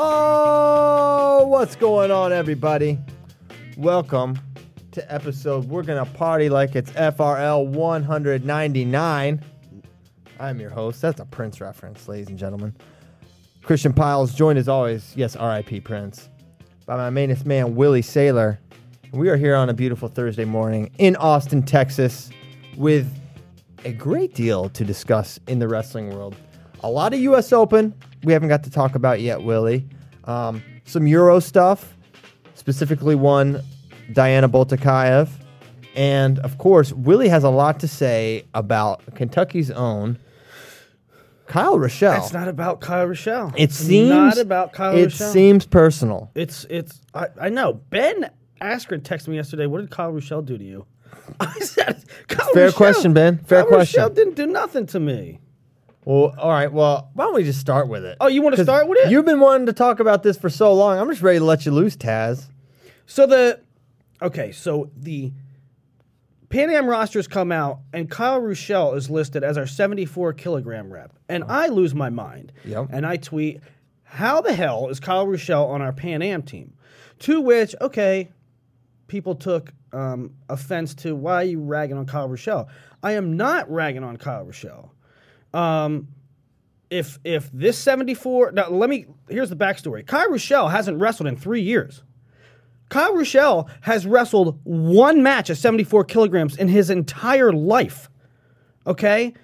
Oh, what's going on, everybody? Welcome to episode. We're gonna party like it's FRL 199. I'm your host. That's a Prince reference, ladies and gentlemen. Christian Pyles, joined as always, yes, RIP Prince, by my mainest man, Willie Saylor. We are here on a beautiful Thursday morning in Austin, Texas, with a great deal to discuss in the wrestling world. A lot of U.S. Open we haven't got to talk about yet, Willie. Um, some Euro stuff, specifically one Diana Boltakayev. And of course, Willie has a lot to say about Kentucky's own Kyle Ruschell. It's not about Kyle Ruschell. It It's seems not about Kyle It Ruschell. It seems personal. it's it's. I, I know. Ben Askren texted me yesterday. What did Kyle Ruschell do to you? I said, Kyle Fair Ruschell- question, Ben. Fair Kyle question. Ruschell didn't do nothing to me. Well, all right. Well, why don't we just start with it? Oh, you want to start with it? You've been wanting to talk about this for so long. I'm just ready to let you loose, Taz. So the okay, so the Pan Am rosters come out, and Kyle Ruschell is listed as our 74 kilogram rep, and I lose my mind. Yep. And I tweet, "How the hell is Kyle Ruschell on our Pan Am team?" To which, okay, people took um, offense to why are you ragging on Kyle Ruschell? I am not ragging on Kyle Ruschell. Um, if if this 74 now let me here's the backstory. Kai Ruschell hasn't wrestled in three years. Kyle Ruschell has wrestled one match at 74 kilograms in his entire life. Okay?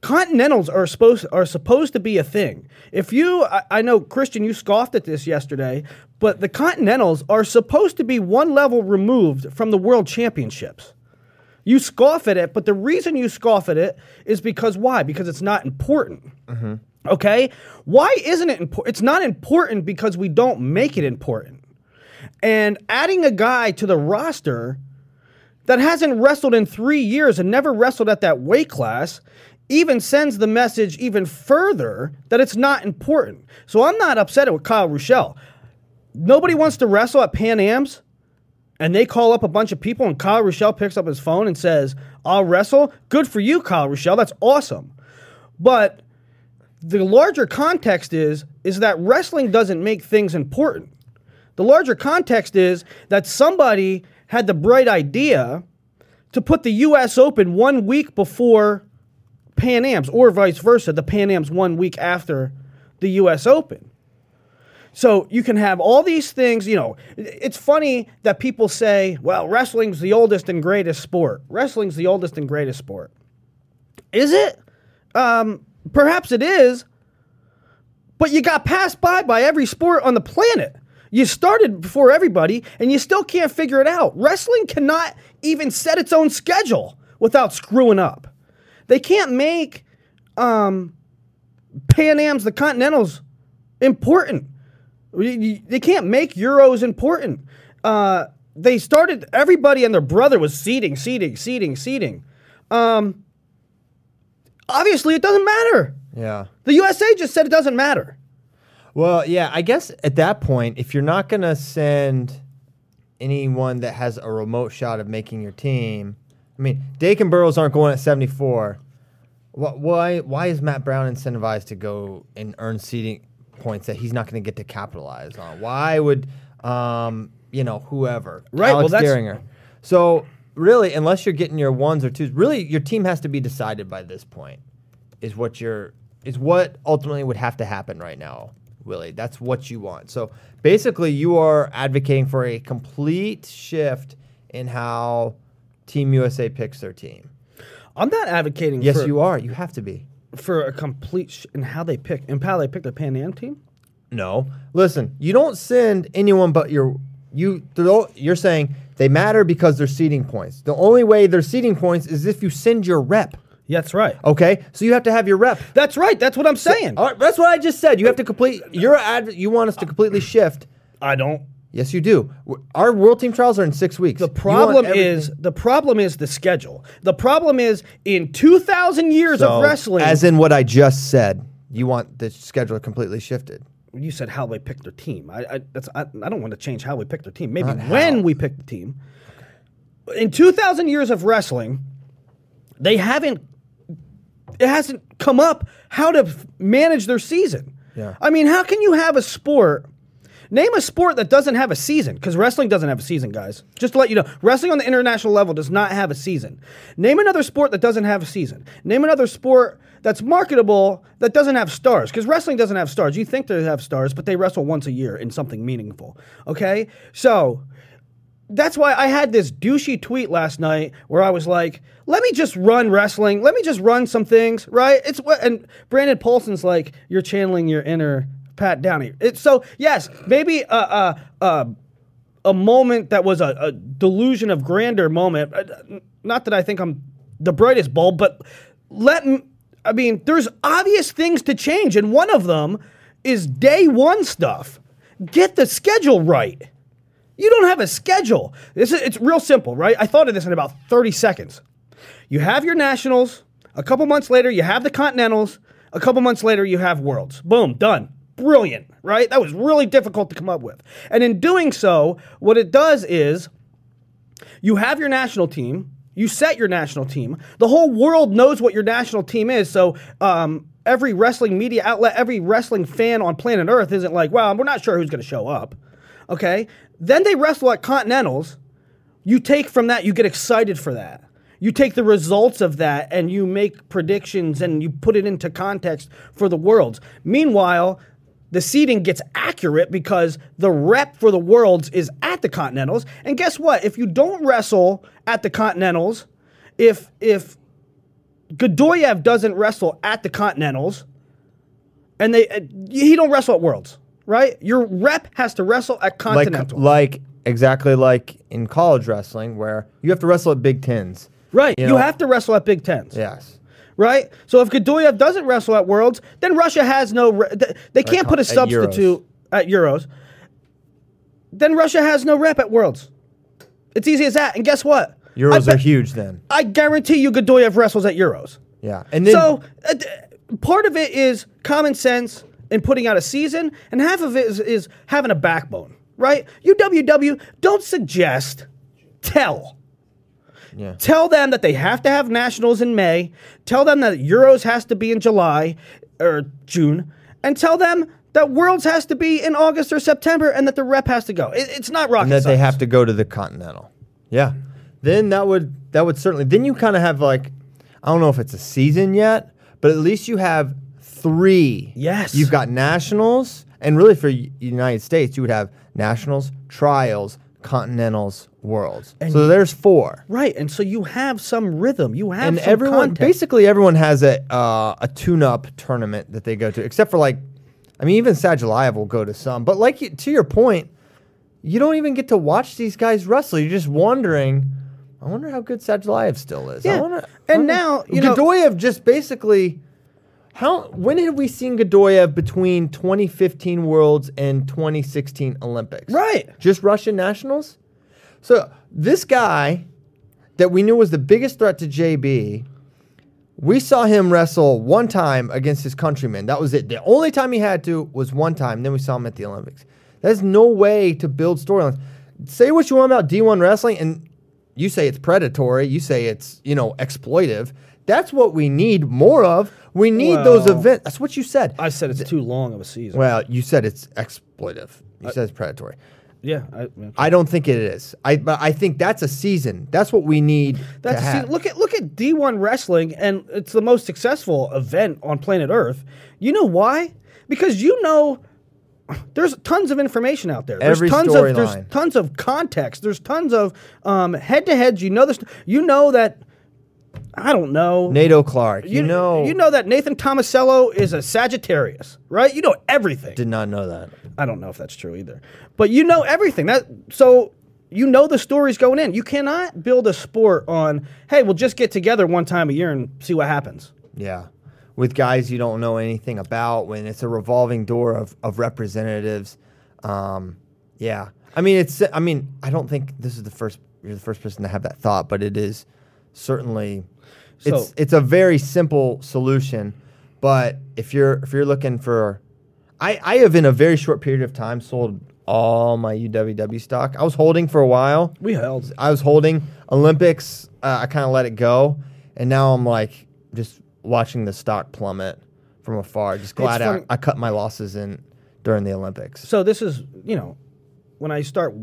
Continentals are supposed are supposed to be a thing. If you, I, I know Christian, you scoffed at this yesterday, but the Continentals are supposed to be one level removed from the World Championships. You scoff at it, but the reason you scoff at it is because why? Because it's not important. Mm-hmm. Okay? Why isn't it important? It's not important because we don't make it important. And adding a guy to the roster that hasn't wrestled in three years and never wrestled at that weight class even sends the message even further that it's not important. So I'm not upset with Kyle Ruschell. Nobody wants to wrestle at Pan Am's and they call up a bunch of people and Kyle Ruschell picks up his phone and says, I'll wrestle. Good for you, Kyle Ruschell. That's awesome. But the larger context is is that wrestling doesn't make things important. The larger context is that somebody had the bright idea to put the US Open one week before Pan Am's, or vice versa, the Pan Am's one week after the US Open. So you can have all these things, you know. It's funny that people say, well, wrestling's the oldest and greatest sport. Wrestling's the oldest and greatest sport. Is it? Um, perhaps it is, but you got passed by by every sport on the planet. You started before everybody, and you still can't figure it out. Wrestling cannot even set its own schedule without screwing up. They can't make um, Pan Am's, the Continentals, important. They can't make Euros important. Uh, they started, everybody and their brother was seeding, seeding, seeding, seeding. Um, obviously, it doesn't matter. Yeah. The USA just said it doesn't matter. Well, yeah, I guess at that point, if you're not going to send anyone that has a remote shot of making your team, I mean, Dake and Burroughs aren't going at 74. Why, why is Matt Brown incentivized to go and earn seating points that he's not going to get to capitalize on? Why would, um, you know, whoever, Right, well, Alex that's- Dieringer. So, really, unless you're getting your ones or twos, really, your team has to be decided by this point. Is what you're is what ultimately would have to happen right now, Willie. That's what you want. So basically, you are advocating for a complete shift in how Team USA picks their team. I'm not advocating Yes, you are. You have to be. For a complete sh- in how they pick and how they pick the Pan Am team. No, listen. You don't send anyone but your You they're- you're saying they matter because they're seeding points. The only way they're seeding points is if you send your rep. Yeah, that's right. Okay, so you have to have your rep. That's right. That's what I'm saying. All right, that's what I just said. You have to complete your ad. You want us to completely shift. I don't. Yes, you do. Our world team trials are in six weeks. The problem is the problem is the schedule. The problem is in 2,000 years of wrestling. as in what I just said. You want the schedule completely shifted. you said how they pick their team. I I, that's, I I don't want to change how we pick their team. Maybe Not when how. we pick the team. In 2,000 years of wrestling, they haven't. It hasn't come up how to manage their season. Yeah. I mean, how can you have a sport? Name a sport that doesn't have a season, because wrestling doesn't have a season, guys. Just to let you know, wrestling on the international level does not have a season. Name another sport that doesn't have a season. Name another sport that's marketable that doesn't have stars, because wrestling doesn't have stars. You think they have stars, but they wrestle once a year in something meaningful. Okay? So, that's why I had this douchey tweet last night where I was like, "Let me just run wrestling. Let me just run some things, right?" It's what and Brandon Paulson's like, "You're channeling your inner Pat Downey." It's so yes, maybe a a a, a moment that was a, a delusion of grandeur moment. Uh, Not that I think I'm the brightest bulb, but let I mean, there's obvious things to change, and one of them is day one stuff. Get the schedule right. You don't have a schedule. This is, it's real simple, right? I thought of this in about 30 seconds. You have your nationals. A couple months later, you have the continentals. A couple months later, you have worlds. Boom, done. Brilliant, right? That was really difficult to come up with. And in doing so, what it does is you have your national team. You set your national team. The whole world knows what your national team is. So um, every wrestling media outlet, every wrestling fan on planet Earth isn't like, well, we're not sure who's going to show up. Okay. Then they wrestle at Continentals. You take from that, you get excited for that. You take the results of that and you make predictions and you put it into context for the worlds. Meanwhile, the seeding gets accurate because the rep for the worlds is at the Continentals. And guess what? If you don't wrestle at the Continentals, if if Geduev doesn't wrestle at the Continentals, and they uh, he don't wrestle at Worlds, right? Your rep has to wrestle at Like, like exactly like in college wrestling, where you have to wrestle at Big Tens. right? you You, know- have to wrestle at Big Tens, Yes. Right? So if Geduev doesn't wrestle at Worlds, then Russia has no. Re- they can't put a at Euros. substitute at Euros. Then Russia has no rep at Worlds. It's easy as that. And guess what? Euros are huge then. I guarantee you, Geduev wrestles at Euros. Yeah. And then so uh, part of it is common sense in putting out a season, and half of it is, is having a backbone, right? UWW, don't suggest, tell. Yeah. Tell them that they have to have nationals in May. Tell them that Euros has to be in July or June, and tell them that Worlds has to be in August or September, and that the rep has to go. It- it's not rocket and that they have to go to the Continental. Yeah. Then that would that would certainly then you kind of have like I don't know if it's a season yet, but at least you have three. Yes. You've got nationals, and really for United States, you would have nationals, trials, continentals, worlds. And so there's four. Right, and so you have some rhythm. You have and everyone context. basically everyone has a uh, a tune-up tournament that they go to, except for like, I mean, even Sadulaev will go to some. But like to your point, you don't even get to watch these guys wrestle. You're just wondering. I wonder how good Sadulaev still is. I Yeah. wonder, And wonder- now, you know- Geduev just basically. How when have we seen Geduev between 2015 Worlds and 2016 Olympics? Right. Just Russian nationals. So this guy that we knew was the biggest threat to JB, we saw him wrestle one time against his countrymen. That was it. The only time he had to was one time. Then we saw him at the Olympics. There's no way to build storylines. Say what you want about D1 wrestling, and you say it's predatory. You say it's you know exploitive. That's what we need more of. We need those events. That's what you said. I said it's too long of a season. well, you said it's exploitive. You said it's predatory. yeah, I, I don't think it is. I but I think that's a season. That's what we need. that's to a season. look at look at D one wrestling, and it's the most successful event on planet Earth. You know why? Because you know. There's tons of information out there. There's Every tons of there's tons of context. There's tons of um, head-to-heads. You know this. You know that I don't know. Nato Clark. You, know, you know that Nathan Tomasello is a Sagittarius, right? You know everything. did not know that. I don't know if that's true either, but you know everything. That so you know the stories going in. You cannot build a sport on hey, we'll just get together one time a year and see what happens. Yeah. With guys you don't know anything about, when it's a revolving door of, of representatives. Um, yeah. I mean, it's, I mean, I don't think this is the first, you're the first person to have that thought, but it is certainly, it's, So- it's a very simple solution. But if you're, if you're looking for, I, I have in a very short period of time sold all my UWW stock. I was holding for a while. We held. I was holding Olympics. Uh, I kind of let it go, and now I'm like just watching the stock plummet from afar. Just glad I, I cut my losses in during the Olympics. So this is you know when I start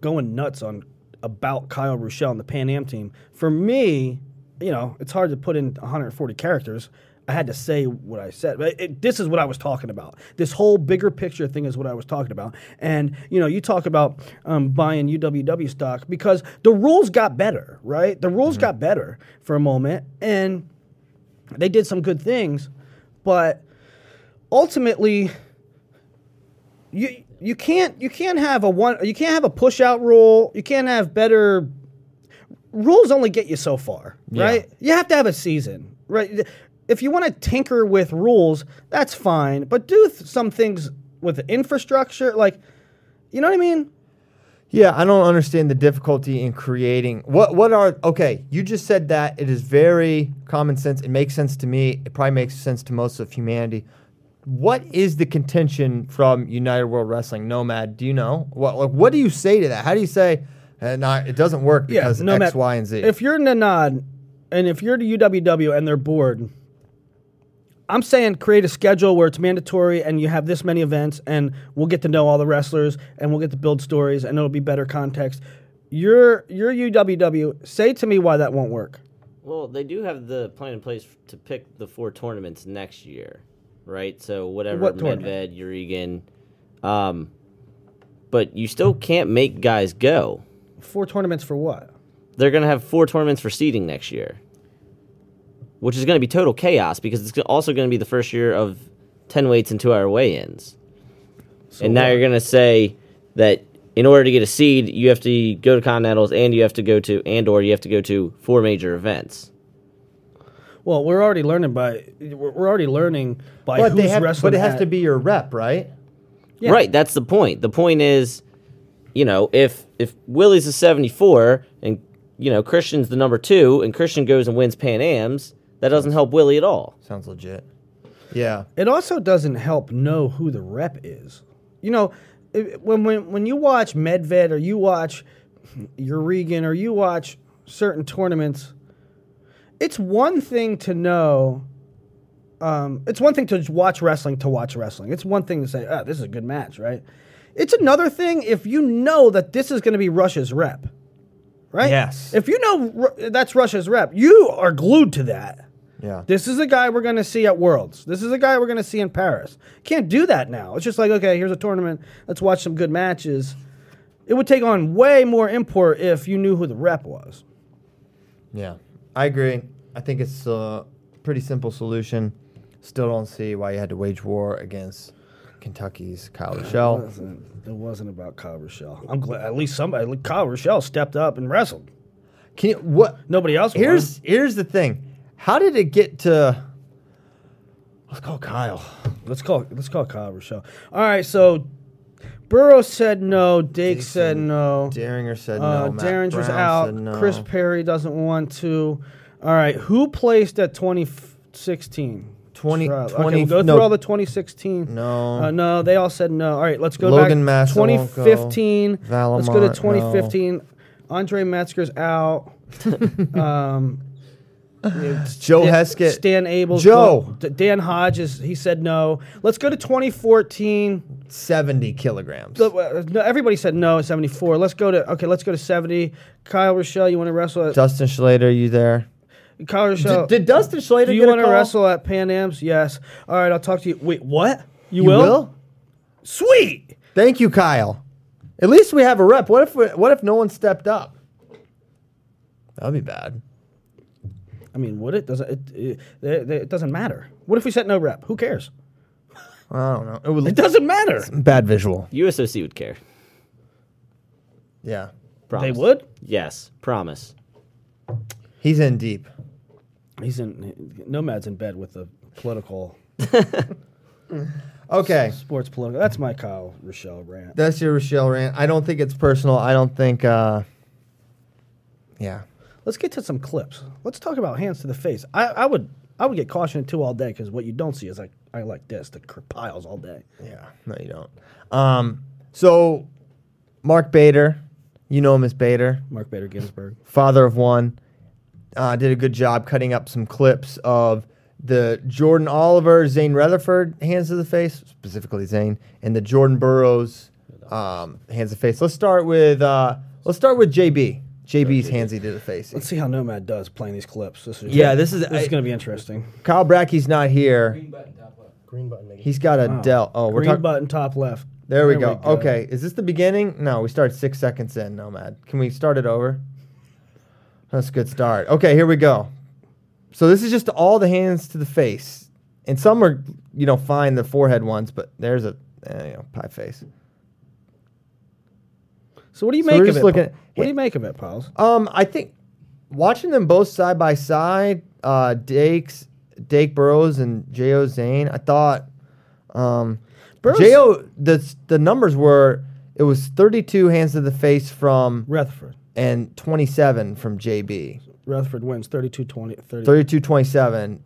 going nuts on about Kyle Ruschell and the Pan Am team. For me, you know, it's hard to put in 140 characters. I had to say what I said. But it, this is what I was talking about. This whole bigger picture thing is what I was talking about. And you know, you talk about um, buying UWW stock because the rules got better, right? The rules got better for a moment, and they did some good things, but ultimately you you can't you can't have a one you can't have a push out rule. You can't have better rules only get you so far, Yeah. right? You have to have a season, right? If you want to tinker with rules, that's fine, but do th- some things with the infrastructure, like you know what I mean? Yeah, I don't understand the difficulty in creating what what are okay, you just said that it is very common sense. It makes sense to me. It probably makes sense to most of humanity. What is the contention from United World Wrestling Nenad? Do you know? What like, what do you say to that? How do you say uh, nah, it doesn't work because no X, matter- Y, and Z? If you're Nenad and if you're the UWW and they're bored, I'm saying create a schedule where it's mandatory and you have this many events and we'll get to know all the wrestlers and we'll get to build stories and it'll be better context. You're you're UWW. Say to me why that won't work. Well, they do have the plan in place to pick the four tournaments next year, right? So whatever What? Medved, Yarygin, um, but you still can't make guys go. Four tournaments for what? They're gonna have four tournaments for seeding next year, which is gonna be total chaos because it's also gonna be the first year of ten weights and two hour weigh-ins. and now what? you're gonna say that in order to get a seed, you have to go to continentals and you have to go to and or you have to go to four major events. Well, we're already learning by we're we're already learning by but who's they have, wrestling. but it has at- to be your rep, right? Yeah. Right, that's the point. The point is, you know, if if Willie's a 74 and you know Christian's the number 2 and Christian goes and wins Pan Am's, that doesn't help Willie at all. Sounds legit. Yeah. It also doesn't help know who the rep is. You know, it- when when when you watch Medved or you watch Yarygin or you watch certain tournaments, it's one thing to know. Um, it's one thing to just watch wrestling to watch wrestling. It's one thing to say, "Ah, this is a good match," right? It's another thing if you know that this is going to be Russia's rep, right? Yes. If you know Ru- that's Russia's rep, you are glued to that. Yeah. This is a guy we're going to see at Worlds. This is a guy we're going to see in Paris. Can't do that now. It's just like, okay, here's a tournament. Let's watch some good matches. It would take on way more import if you knew who the rep was. Yeah, I agree. I think it's a pretty simple solution. Still don't see why you had to wage war against Kentucky's Kyle It Ruschell. wasn't, it wasn't about Kyle Ruschell. I'm glad at least somebody, like Kyle Ruschell, stepped up and wrestled. Can you what? Nobody else. won. Here's here's the thing. How did it get to? Let's call Kyle. let's call let's call Kyle Ruschell. All right, so Burrow said no. Dake said no. Dieringer said Uh, no. Matt Dieringer's Brown out. no. Chris Perry doesn't want to. All right, who placed at 2016? 20 Try- okay, 20 we'll go no. through all the 2016. No. Uh, no, they all said no. All right, let's go Logan back. Go. 2015. let's go to no. 2015. Andre Metzger's out. um, Joe Dan- Heskett. Stan Abel's Joe. D- Dan Hodges, he said no. Let's go to 2014. Seventy kilograms. The- uh, no, everybody said no at 74. Let's go to okay. Let's go to 70. Kyle Ruschell, you want to wrestle at Dustin Schlatter, you there? Kyle Ruschell? Did, did Dustin Schlatter do you want to wrestle at Pan Am's? Yes. All right, I'll talk to you. Wait, what? You, You will? will? Sweet. Thank you, Kyle. At least we have a rep. What if we, what if no one stepped up? That'd be bad. I mean, would it? Doesn't It, it, it, it doesn't matter. What if we set no rep? Who cares? I don't know. It was It doesn't matter. bad visual. USOC would care. Yeah. Promise. They would. Yes, promise. He's in deep. He's in. Nomad's in bed with the political Okay. sports political. That's my Kyle Ruschell rant. That's your Ruschell rant. I don't think it's personal. I don't think uh Yeah. Let's get to some clips. Let's talk about hands to the face. I, I would I would get cautioned too all day because what you don't see is like I like this the piles all day. Yeah. No, you don't. Um so Mark Bader, you know him as Bader. Mark Bader Ginsburg. father of one, uh, did a good job cutting up some clips of the Jordan Oliver, Zain Retherford hands to the face, specifically Zain, and the Jordan Burroughs um, hands to the face. Let's start with uh, let's start with JB. JB's handsy to the face. Let's see how Nomad does playing these clips. This is Yeah, this is- this I- is going to be interesting. Kyle Bracky's not here. Green button. top left. Green button. Maybe. He's got a Dell. Oh, we're Green talking. button top left. There we go. Okay, is this the beginning? No, we started six seconds in. Nomad. Can we start it over? That's a good start. Okay, here we go. So this is just all the hands to the face, and some are, you know, fine the forehead ones, but there's a, eh, you know, pie face. So what do you So make we're of just it? looking at- what do you make of it, pals? Um, I think watching them both side by side, uh, Dake's Dake Burroughs and Jo Zain, I thought, um, Burroughs- Jo the the numbers were it was 32 hands to the face from Retherford. And 27 from JB. Retherford wins 32-20. 30. 32 27.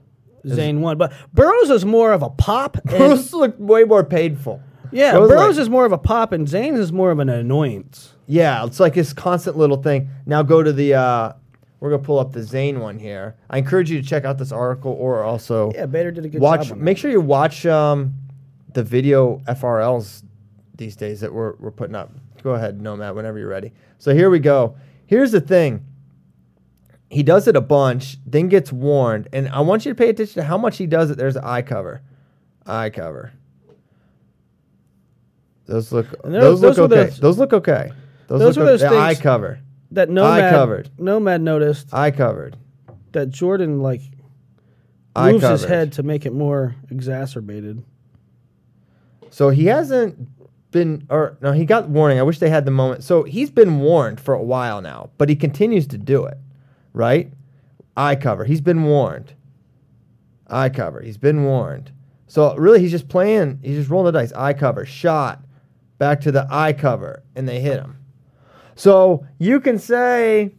Zain won, but Burroughs is more of a pop. Burroughs looked way more painful. yeah, Burroughs Burroughs like- is more of a pop, and Zain is more of an annoyance. Yeah, it's like this constant little thing. Now go to the, uh, we're going to pull up the Zain one here. I encourage you to check out this article or also Yeah, Bader did a good watch, job. make sure you watch um, the video FRLs these days that we're, we're putting up. Go ahead, Nomad, whenever you're ready. So here we go. Here's the thing. He does it a bunch, then gets warned, and I want you to pay attention to how much he does it. There's an eye cover, eye cover. Those look, those- those, look okay. those- those look okay. Those, those look were those okay. eye cover, that Nomad eye covered. Nomad noticed eye covered, that Jordan like moves his head to make it more exacerbated. So he hasn't been, or no, he got warning. I wish they had the moment. So he's been warned for a while now, but he continues to do it, right? Eye cover. He's been warned. Eye cover. He's been warned. So really, he's just playing. He's just rolling the dice. Eye cover. Shot. Back to the eye cover, and they hit him. So you can say,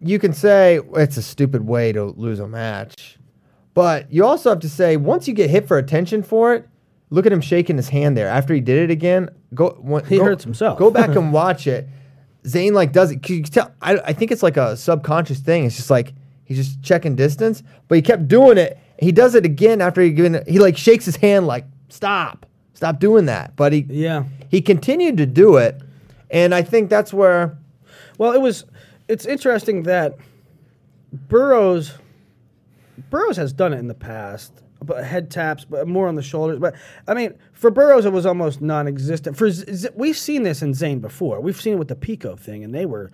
you can say it's a stupid way to lose a match. But you also have to say once you get hit for attention for it, look at him shaking his hand there after he did it again. Go when, He go- hurts himself. Go back and watch it. Zain like does it. 'cause You tell. I, I think it's like a subconscious thing. It's just like he's just checking distance, but he kept doing it. He does it again after he given. He like shakes his hand like stop, stop doing that. But he Yeah. he continued to do it, and I think that's where Well, it was. It's interesting that Burroughs. Burroughs has done it in the past, but head taps, but more on the shoulders. But I mean, for Burroughs, it was almost non-existent. For Z- we've seen this in Zain before. We've seen it with the Pico thing, and they were,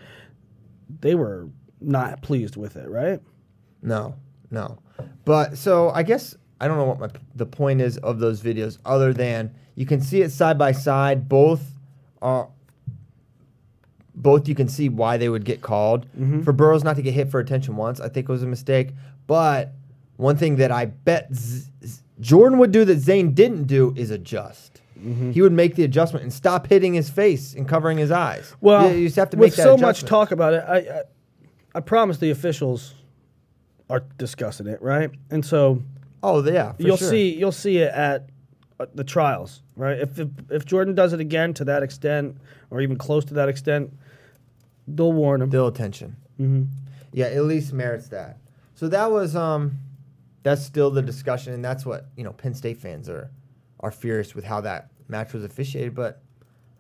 they were not pleased with it, right? No, no. But so I guess I don't know what my the point is of those videos other than you can see it side by side. Both are both you can see why they would get called. Mm-hmm. For Burroughs not to get hit for attention once, I think it was a mistake. But one thing that I bet Z- Z- Jordan would do that Zain didn't do is adjust. He would make the adjustment and stop hitting his face and covering his eyes. Well, you, you just have to with that so much talk about it, I, I, I promise the officials are discussing it, right? And so Oh yeah, for you'll sure. see you'll see it at uh, the trials, right? If, if if Jordan does it again to that extent, or even close to that extent, they'll warn him. They'll attention. Mm-hmm. Yeah, at least merits that. So that was um, that's still the discussion, and that's what you know. Penn State fans are are furious with how that match was officiated, but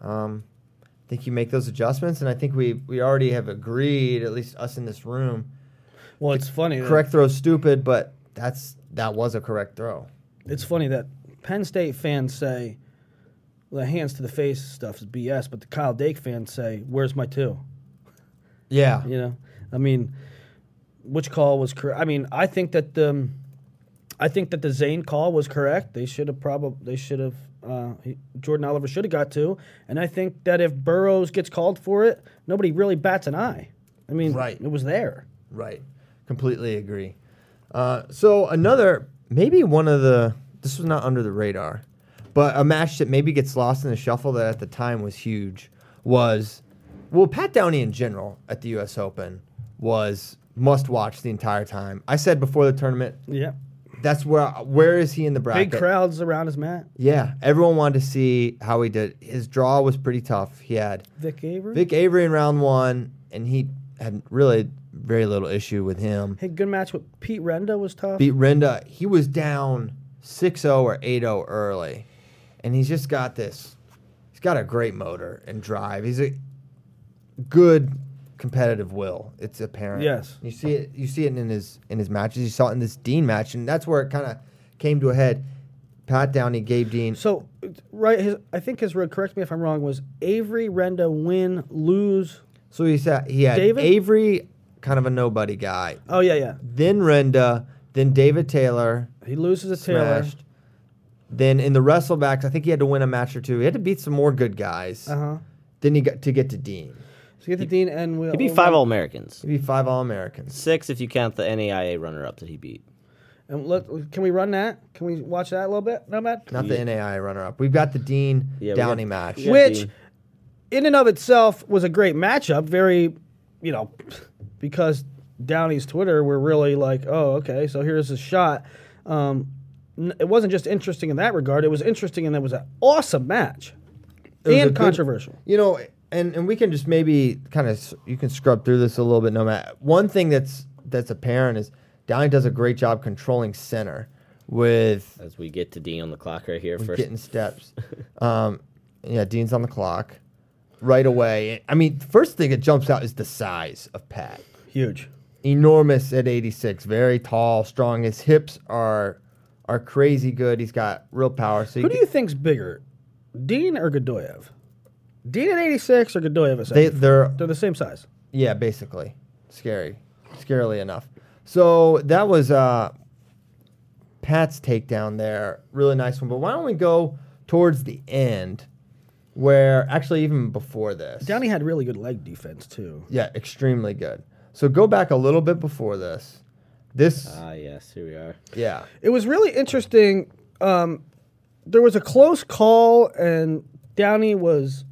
um, I think you make those adjustments, and I think we we already have agreed, at least us in this room. Well, it's funny. Correct throw, stupid, but that's that was a correct throw. It's funny that Penn State fans say the hands to the face stuff is BS, but the Kyle Dake fans say, "Where's my two? Yeah, You know, I mean, which call was correct. I mean, I think that the, I think that the Zain call was correct. They should have probably they should have uh, he, Jordan Oliver should have got two, and I think that if Burroughs gets called for it, nobody really bats an eye. I mean, Right. it was there. Right. Completely agree. Uh, so another maybe one of the this was not under the radar, but a match that maybe gets lost in the shuffle that at the time was huge was well Pat Downey in general at the U.S. Open was must watch the entire time. I said before the tournament Yeah, that's where where is he in the bracket? big crowds around his mat. Yeah, everyone wanted to see how he did. His draw was pretty tough. He had Vic Avery. Vic Avery in round one, and he had really very little issue with him. Hey, good match with Pete Renda was tough. beat Renda. He was down 6-0 or 8-0 early. And he's just got this he's got a great motor and drive. He's a good competitive will. It's apparent. Yes. You see it you see it in his in his matches. You saw it in this Dean match and that's where it kind of came to a head. Pat Downey, Gabe Dean. So, right, his, I think his road. Correct me if I'm wrong. Was Avery Renda win lose? So he said he had David? Avery, kind of a nobody guy. Oh yeah, yeah. Then Renda, then David Taylor, He loses to Taylor. Then in the wrestlebacks, I think he had to win a match or two. He had to beat some more good guys. Uh huh. Then he got to get to Dean. So get the Dean and we'll. He beat five All Americans. He beat five All Americans. Six if you count the NAIA runner up that he beat. And let, can we run that? Can we watch that a little bit? No, Matt. Not the NAI runner up. We've got the Dean Yeah, we Downey got- match. Yeah. Which, Dean. in and of itself, was a great matchup. Very, you know, because Downey's Twitter were really like, oh, okay, so here's a shot. Um, n- it wasn't just interesting in that regard. It was interesting and it was an awesome match It was a and good- controversial. You know, and and we can just maybe kind of you can scrub through this a little bit. No matter one thing that's that's apparent is Downey does a great job controlling center with As we get to Dean on the clock right here with first. getting steps. um, yeah, Dean's on the clock right away. I mean, first thing that jumps out is the size of Pat. Huge. enormous at 86. Very tall, strong. His hips are are crazy good. He's got real power. So Who do you think's bigger, Dean or Geduev? Dean at 86 or Geduev at they 74? they're They're the same size. yeah, basically scary, scarily enough. So that was uh, Pat's takedown there. Really nice one. But why don't we go towards the end, where actually even before this, Downey had really good leg defense too. yeah, extremely good. So go back a little bit before this. This Ah, yes, here we are. yeah. It was really interesting. Um, there was a close call, and Downey was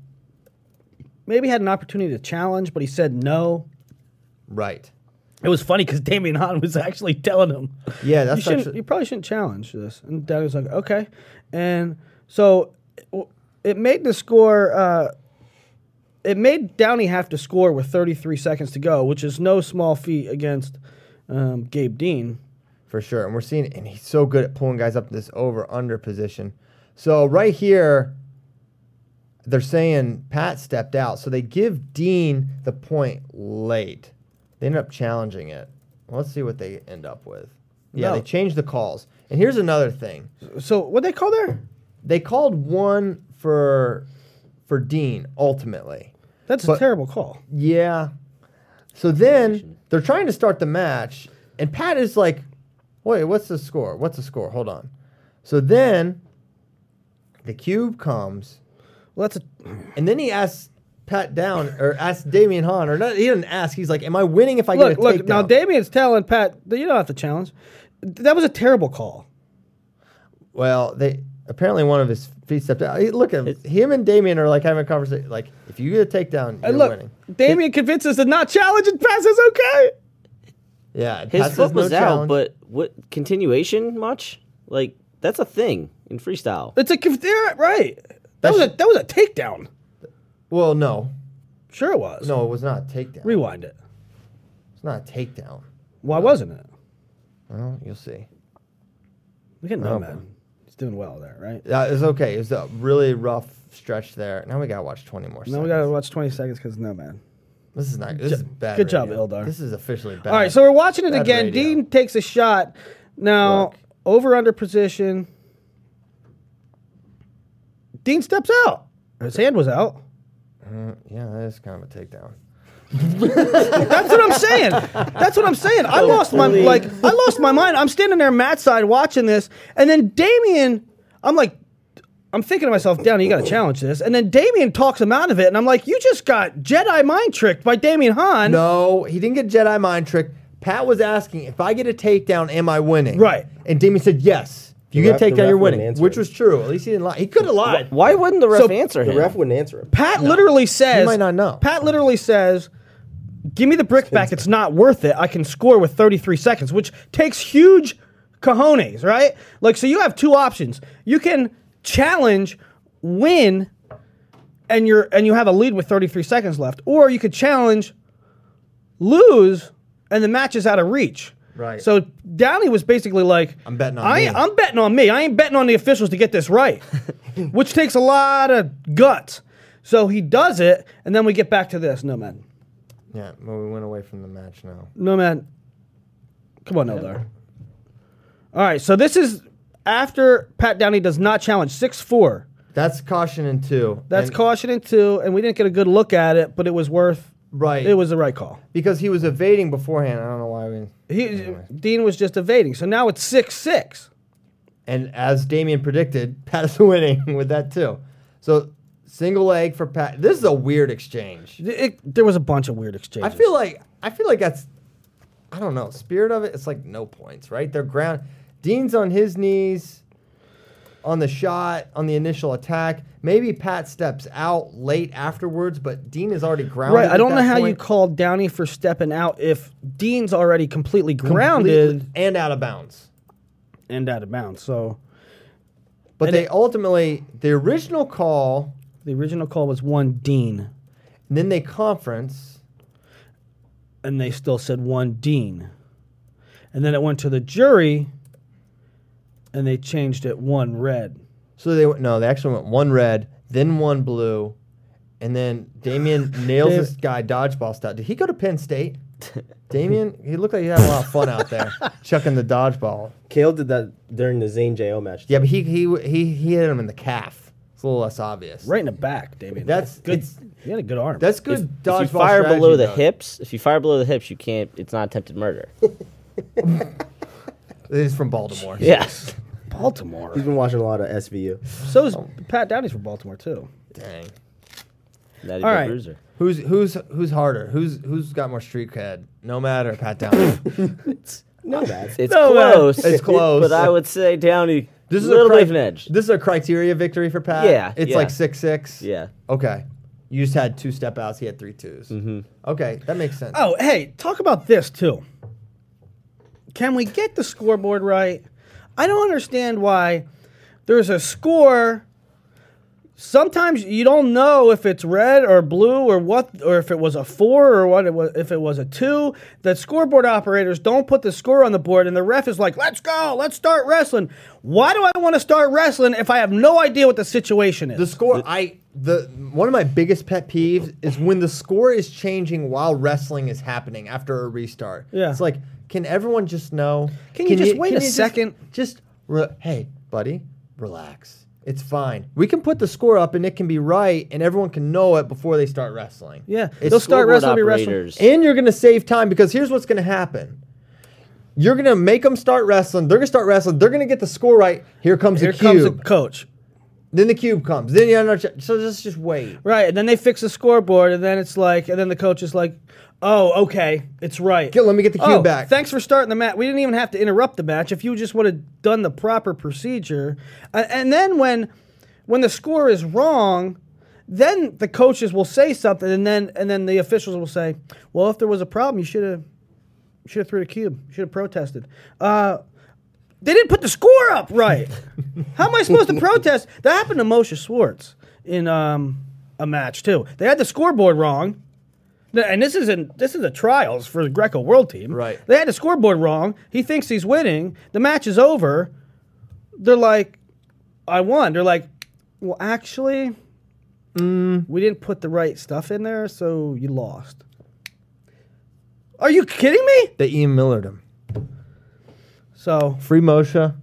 maybe had an opportunity to challenge, but he said no. Right. It was funny because Damian Hahn was actually telling him, Yeah, you, that's shouldn't, actually, you probably shouldn't challenge this. And Downey was like, okay. And so it- it made the score, uh, it made Downey have to score with 33 seconds to go, which is no small feat against um, Gabe Dean. for sure. And we're seeing, and he's so good at pulling guys up in this over under position. So right here, they're saying Pat stepped out, so they give Dean the point late. They end up challenging it. Let's see what they end up with. Yeah, No. they changed the calls. And here's another thing: So what they call there? they called one for for Dean ultimately. That's a terrible call. Yeah. So then they're trying to start the match, and Pat is like, "Wait, what's the score? What's the score? Hold on." So then the cube comes, Well, that's a, and then he asks Pat down, or asks Damian Hahn, or not, he didn't ask. He's like, "Am I winning if I look. get a Look takedown?" now, Damian's telling Pat that you don't have to challenge. That was a terrible call. well, they apparently one of his feet stepped out. He- Look at him. him and Damien are like having a conversation. Like, if you get a takedown, you're look, winning. Damian convinces to not challenge, and Pat says okay. Yeah, His Pat says foot no was out, challenge. but what continuation much? Like that's a thing in freestyle. It's a conf- right. That was a that was a takedown. well, no, Sure, it was. no, it was not a takedown. rewind it. It's not a takedown. Why wasn't it? Well, you'll see. Look at Oh, Nomad. He's doing well there, right? Yeah, it's okay. It was a really rough stretch there. Now we gotta watch twenty more. Now seconds. we gotta watch 20 seconds because no man. This is not. This is bad. good job, radio. Ildar. This is officially bad. All right, so we're watching it Bad again. radio. Dean takes a shot. Now Look. over under position. Dean steps out. His hand was out. Mm, yeah, that is kind of a takedown. That's what I'm saying. That's what I'm saying. I lost my like I lost my mind. I'm standing there mat side watching this, and then Damien, I'm like, I'm thinking to myself, Downey, you got to challenge this. And then Damien talks him out of it, and I'm like, you just got Jedi mind tricked by Damien Hahn. No, he didn't get Jedi mind trick. Pat was asking if I get a takedown, am I winning? Right. And Damien said yes. If you get a ref- the you're winning, which was true. At least he didn't lie. He could have lied. Why wouldn't the ref So, answer him? The ref wouldn't answer him. Pat literally says, might not know. Pat literally says, "Give me the brick back. It's not worth it. I can score with 33 seconds," which takes huge cojones, right? Like, so you have two options. You can challenge, win, and you're and you have a lead with 33 seconds left, or you could challenge, lose, and the match is out of reach. Right. So Downey was basically like, I'm betting on I, me." I'm betting on me. I ain't betting on the officials to get this right, which takes a lot of guts. So he does it, and then we get back to this. No man, Yeah, well, we went away from the match now. no man. Come on, Eldar. All right, so this is after Pat Downey does not challenge six four. That's caution in two. That's And- caution in two, and we didn't get a good look at it, but it was worth. Right. It was the right call. because he was evading beforehand. I don't know why we. He, Dean was just evading, so now it's six six. And as Damien predicted, Pat is winning with that too. So single leg for Pat. This is a weird exchange. It- there was a bunch of weird exchanges. I feel like I feel like that's I don't know spirit of it. It's like no points, right? They're ground. Dean's on his knees on the shot on the initial attack. Maybe Pat steps out late afterwards, but Dean is already grounded. Right. I don't know how you point. call Downey for stepping out if Dean's already completely grounded Completely- and out of bounds. and out of bounds. So But And they it- ultimately the original call, the original call was one Dean, and then they conference. and they still said one Dean. And then it went to the jury, and they changed it one red. So they went no, they actually went one red, then one blue, and then Damien nails Dave- this guy dodgeball style. Did he go to Penn State? Damien, he looked like he had a lot of fun out there chucking the dodgeball. Kale did that during the Zain Jo match. Yeah, but he he he he hit him in the calf. It's a little less obvious. Right in the back, Damien. That's- good. it's- He had a good arm. That's good If, dodgeball. if you fire strategy, below the though. hips, if you fire below the hips, you can't. It's not attempted murder. He's from Baltimore. yes. Baltimore. He's been watching a lot of SVU. So is Pat Downey's from Baltimore too. Dang. That All a right. bruiser. Who's who's who's harder? Who's who's got more street cred? No matter Pat Downey. No bad. It's No, man. close. It's close. But I would say Downey. This is little a bit cri- of an edge. This is a criteria victory for Pat. Yeah, It's yeah. like six six. Yeah. Okay. You just had two step outs. He had three 2s Mm-hmm. Okay, that makes sense. Oh, hey, talk about this too. Can we get the scoreboard right? I don't understand why there's a score. Sometimes you don't know if it's red or blue or what, or if it was a four or what it was, if it was a two. The scoreboard operators don't put the score on the board, and the ref is like, "Let's go, let's start wrestling." Why do I want to start wrestling if I have no idea what the situation is? The score, I the one of my biggest pet peeves is when the score is changing while wrestling is happening after a restart. Yeah. it's like, can everyone just know? Can you just wait a just- second? Just, re- hey, buddy, relax. It's fine. We can put the score up and it can be right, and everyone can know it before they start wrestling. yeah, It's they'll start wrestling, be wrestling. operators. And you're going to save time because here's what's going to happen. You're going to make them start wrestling. They're going to start wrestling. They're going to get the score right. Here comes Here the comes cube. the coach. Then the cube comes. Then you have another ch- so just just wait. Right, and then they fix the scoreboard, and then it's like, and then the coach is like, "Oh, okay, it's right. Get- let me get the cube Oh, back." Thanks for starting the match. We didn't even have to interrupt the match. If you just would have done the proper procedure, and, and then when when the score is wrong, then the coaches will say something, and then and then the officials will say, "Well, if there was a problem, you should have should have threw the cube. You should have protested." Uh, they didn't put the score up right. How am I supposed to protest? That happened to Moshe Schwartz in um, a match too. They had the scoreboard wrong. And this isn't this is a trials for the Greco World Team. Right. They had the scoreboard wrong. He thinks he's winning. The match is over. They're like, I won. They're like, well, actually, we didn't put the right stuff in there, so you lost. Are you kidding me? They Ian Millered him. So Free Moshe.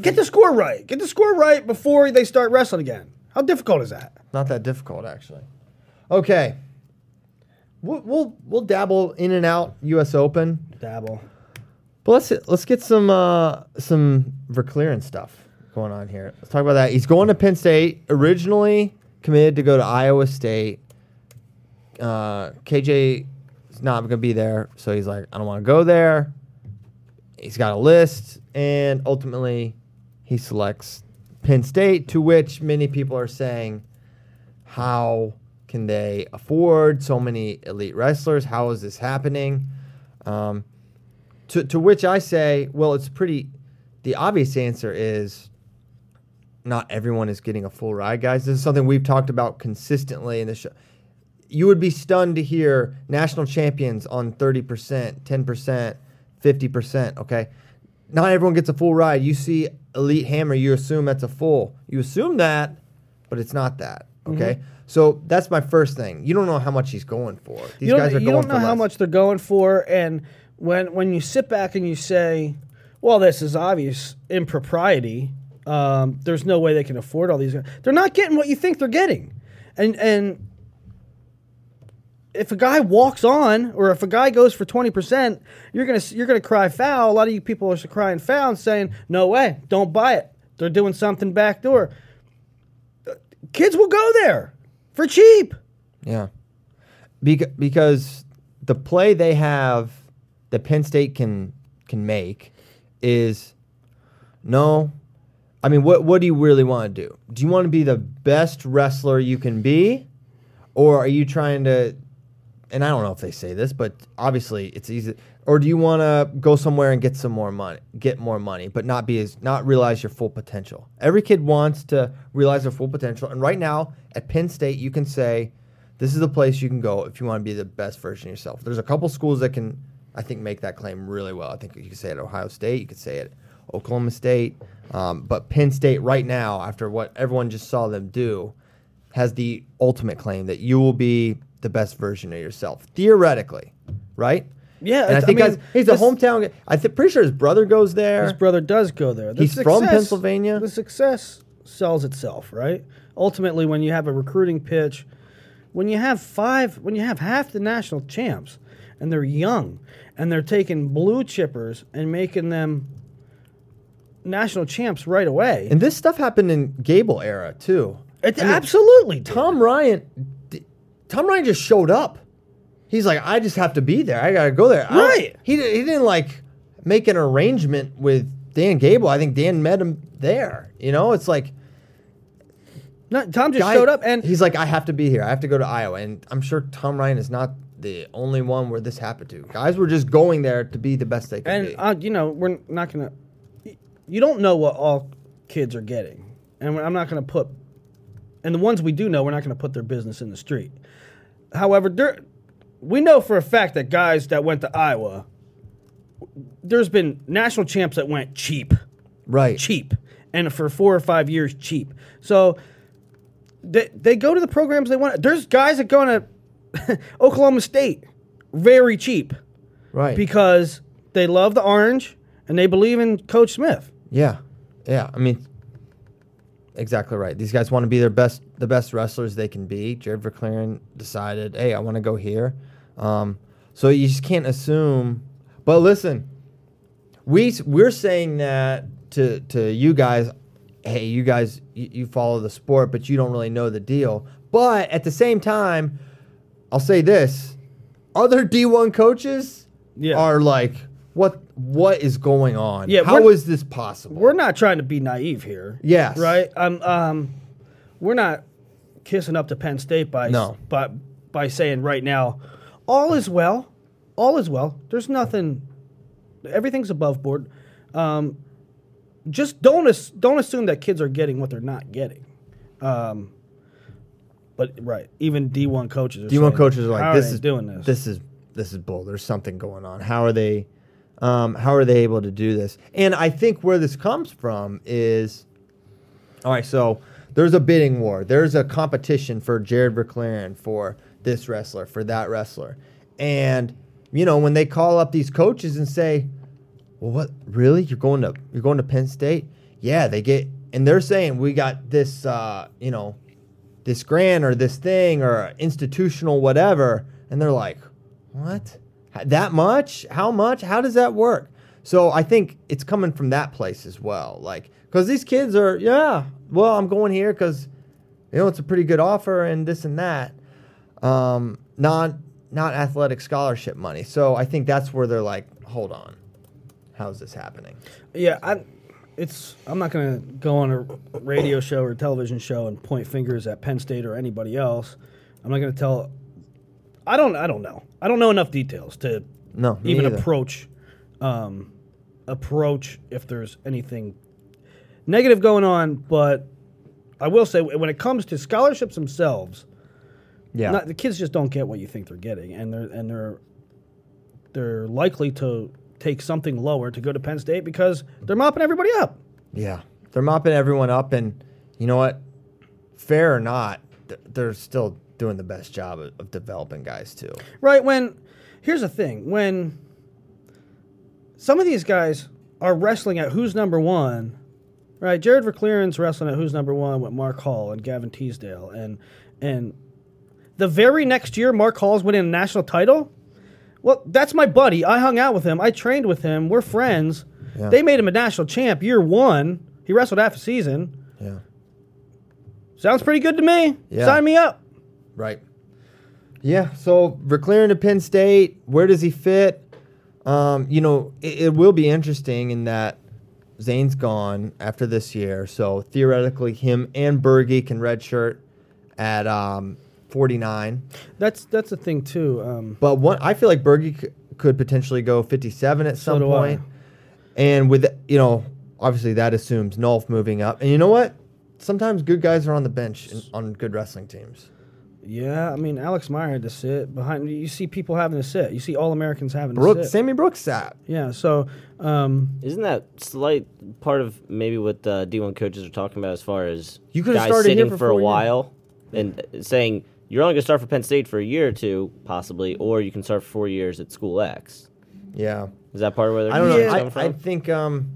Get the score right. Get the score right before they start wrestling again. How difficult is that? Not that difficult actually. Okay. we'll, we'll we'll dabble in and out U.S. Open, Dabble. but let's let's get some uh, some Verkleeren stuff going on here. Let's talk about that. He's going to Penn State. Originally committed to go to Iowa State. Uh, KJ is not going to be there, so he's like, I don't want to go there. He's got a list, and ultimately, he selects Penn State. To which many people are saying, how can they afford so many elite wrestlers? How is this happening? Um, to, to which I say, well, it's pretty. The obvious answer is not everyone is getting a full ride, guys. This is something we've talked about consistently in the show. You would be stunned to hear national champions on 30%, 10%, 50%. Okay. Not everyone gets a full ride. You see Elite Hammer, you assume that's a full. You assume that, but it's not that. Okay. So that's my first thing. You don't know how much he's going for. These you guys are going you don't know how less. much they're going for, and when when you sit back and you say, "Well, this is obvious impropriety," um, there's no way they can afford all these. guys." They're not getting what you think they're getting, and and if a guy walks on or if a guy goes for 20%, you're going to you're going to cry foul. A lot of you people are crying foul and saying, "No way, don't buy it. They're doing something backdoor." Kids will go there for cheap. Yeah. Bec- because the play they have that Penn State can can make is no. I mean, what what do you really want to do? Do you want to be the best wrestler you can be, or are you trying to? And I don't know if they say this, but obviously it's easy. Or do you want to go somewhere and get some more money, get more money, but not be as not realize your full potential? Every kid wants to realize their full potential, and right now at Penn State, you can say, "This is the place you can go if you want to be the best version of yourself." There's a couple schools that can, I think, make that claim really well. I think you could say it at Ohio State, you could say it at Oklahoma State, um, but Penn State right now, after what everyone just saw them do, has the ultimate claim that you will be the best version of yourself theoretically, right? Yeah, and I it's- I think mean, he's a hometown. guy. I think pretty sure his brother goes there. His brother does go there. The He's from Pennsylvania? The success sells itself, right? Ultimately, when you have a recruiting pitch, when you have five, when you have half the national champs, and they're young, and they're taking blue chippers and making them national champs right away. and this stuff happened in Gable era too. it I mean, absolutely. Tom Ryan, Tom Ryan just showed up. He's like, I just have to be there. I gotta go there. I Right. He he didn't like make an arrangement with Dan Gable. I think Dan met him there. You know, it's like No, Tom just guy- showed up, and he's like, I have to be here. I have to go to Iowa. And I'm sure Tom Ryan is not the only one where this happened to. Guys were just going there to be the best they could and be. uh, you know we're not gonna you don't know what all kids are getting and i'm not gonna put and the ones we do know we're not gonna put their business in the street however there we know for a fact that guys that went to iowa there's been national champs that went cheap right. cheap and for four or five years cheap so they, they go to the programs they want there's guys that go to oklahoma state very cheap Right. because they love the orange and they believe in Coach Smith. Yeah, yeah. I mean, exactly right. These guys want to be their best, the best wrestlers they can be. Jared Verkleeren decided, hey, I want to go here. Um, so you just can't assume. But listen, we we're saying that to to you guys. Hey, you guys, you, you follow the sport, but you don't really know the deal. But at the same time, I'll say this: other D1 coaches Yeah. are like, what what is going on? Yeah, how this possible? We're not trying to be naive here. Yes. Right? Um, um, we're not kissing up to Penn State by No. by by saying right now, all is well, all is well. There's nothing. Everything's above board. Um, just don't as, don't assume that kids are getting what they're not getting. Um, but right, even D1 coaches. D1 coaches are like, this is doing this. This is this is bull. There's something going on. How are they? Um, how are they able to do this? And I think where this comes from is, all right. So there's a bidding war. There's a competition for Jared Verkleeren for this wrestler for that wrestler, and you know when they call up these coaches and say, well, what really? You're going to you're going to Penn State? Yeah, they get and they're saying we got this uh, you know, this grant or this thing or institutional whatever. and they're like, "What? That much? How much? How does that work?" So I think it's coming from that place as well, like because these kids are, yeah, well, I'm going here because you know it's a pretty good offer and this and that, um, not not athletic scholarship money. So I think that's where they're like, "Hold on, how's this happening?" Yeah, I, it's. I'm not to go on a radio show or television show and point fingers at Penn State or anybody else. I'm not to tell. I don't. I don't know. I don't know enough details to No, even either. approach, um, approach if there's anything negative going on. But I will say, when it comes to scholarships themselves, Yeah, not, the kids just don't get what you think they're getting, and they're and they're they're likely to take something lower to go to Penn State because they're mopping everybody up. Yeah, they're mopping everyone up, and you know what? Fair or not, th- they're still doing the best job of, of developing guys too. Right when here's the thing, when some of these guys are wrestling at who's number one, right? Jared Verkleeren's wrestling at who's number one with Mark Hall and Gavin Teasdale, and and the very next year, Mark Hall's winning a national title. Well, that's my buddy. I hung out with him. I trained with him. We're friends. Yeah. They made him a national champ year one. He wrestled half a season. Yeah, Sounds pretty good to me. Yeah. Sign me up. Right. Yeah, so Verkleeren to Penn State, where does he fit? Um, you know, it, it will be interesting in that Zain's gone after this year, so theoretically, him and Berge can redshirt at um, 49. That's that's the thing too. Um, But one, I feel like Berge c- could potentially go 57 at some I. point. And with, you know, obviously that assumes Nolf moving up. And you know what? Sometimes good guys are on the bench in, on good wrestling teams. Yeah, I mean Alex Meyer had to sit behind. You see people having to sit. You see all Americans having to sit. Sammy Brooks sat. Yeah, so um, Isn't that slight part of maybe what the D1 coaches are talking about as far as You could've guys started sitting for for, a four years. while and uh, saying you're only going to start for Penn State for a year or two, possibly, or you can start for four years at school X. Yeah. Is that part of where they're I don't know. Yeah. coming I, I think um,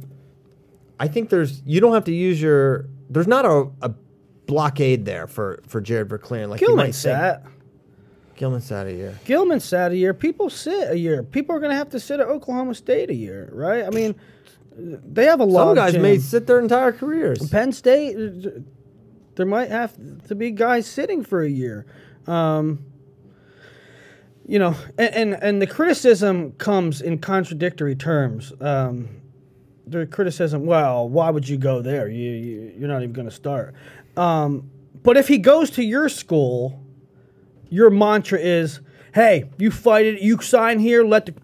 I think there's you don't have to use your there's not a, a blockade there for for Jared Verkleeren like Gilman might think. sat. Gilman sat a year. Gilman sat a year. People sit a year. People are going to have to sit at Oklahoma State a year, right? I mean, they have a lot. Some guys may sit their entire careers. Penn State, uh, there might have to be guys sitting for a year. Um, you know, and, and and the criticism comes in contradictory terms. Um, the criticism, well, why would you go there? You, you you're not even going to start. Um, but if he goes to your school, your mantra is, "Hey, you fight it. You sign here. Let the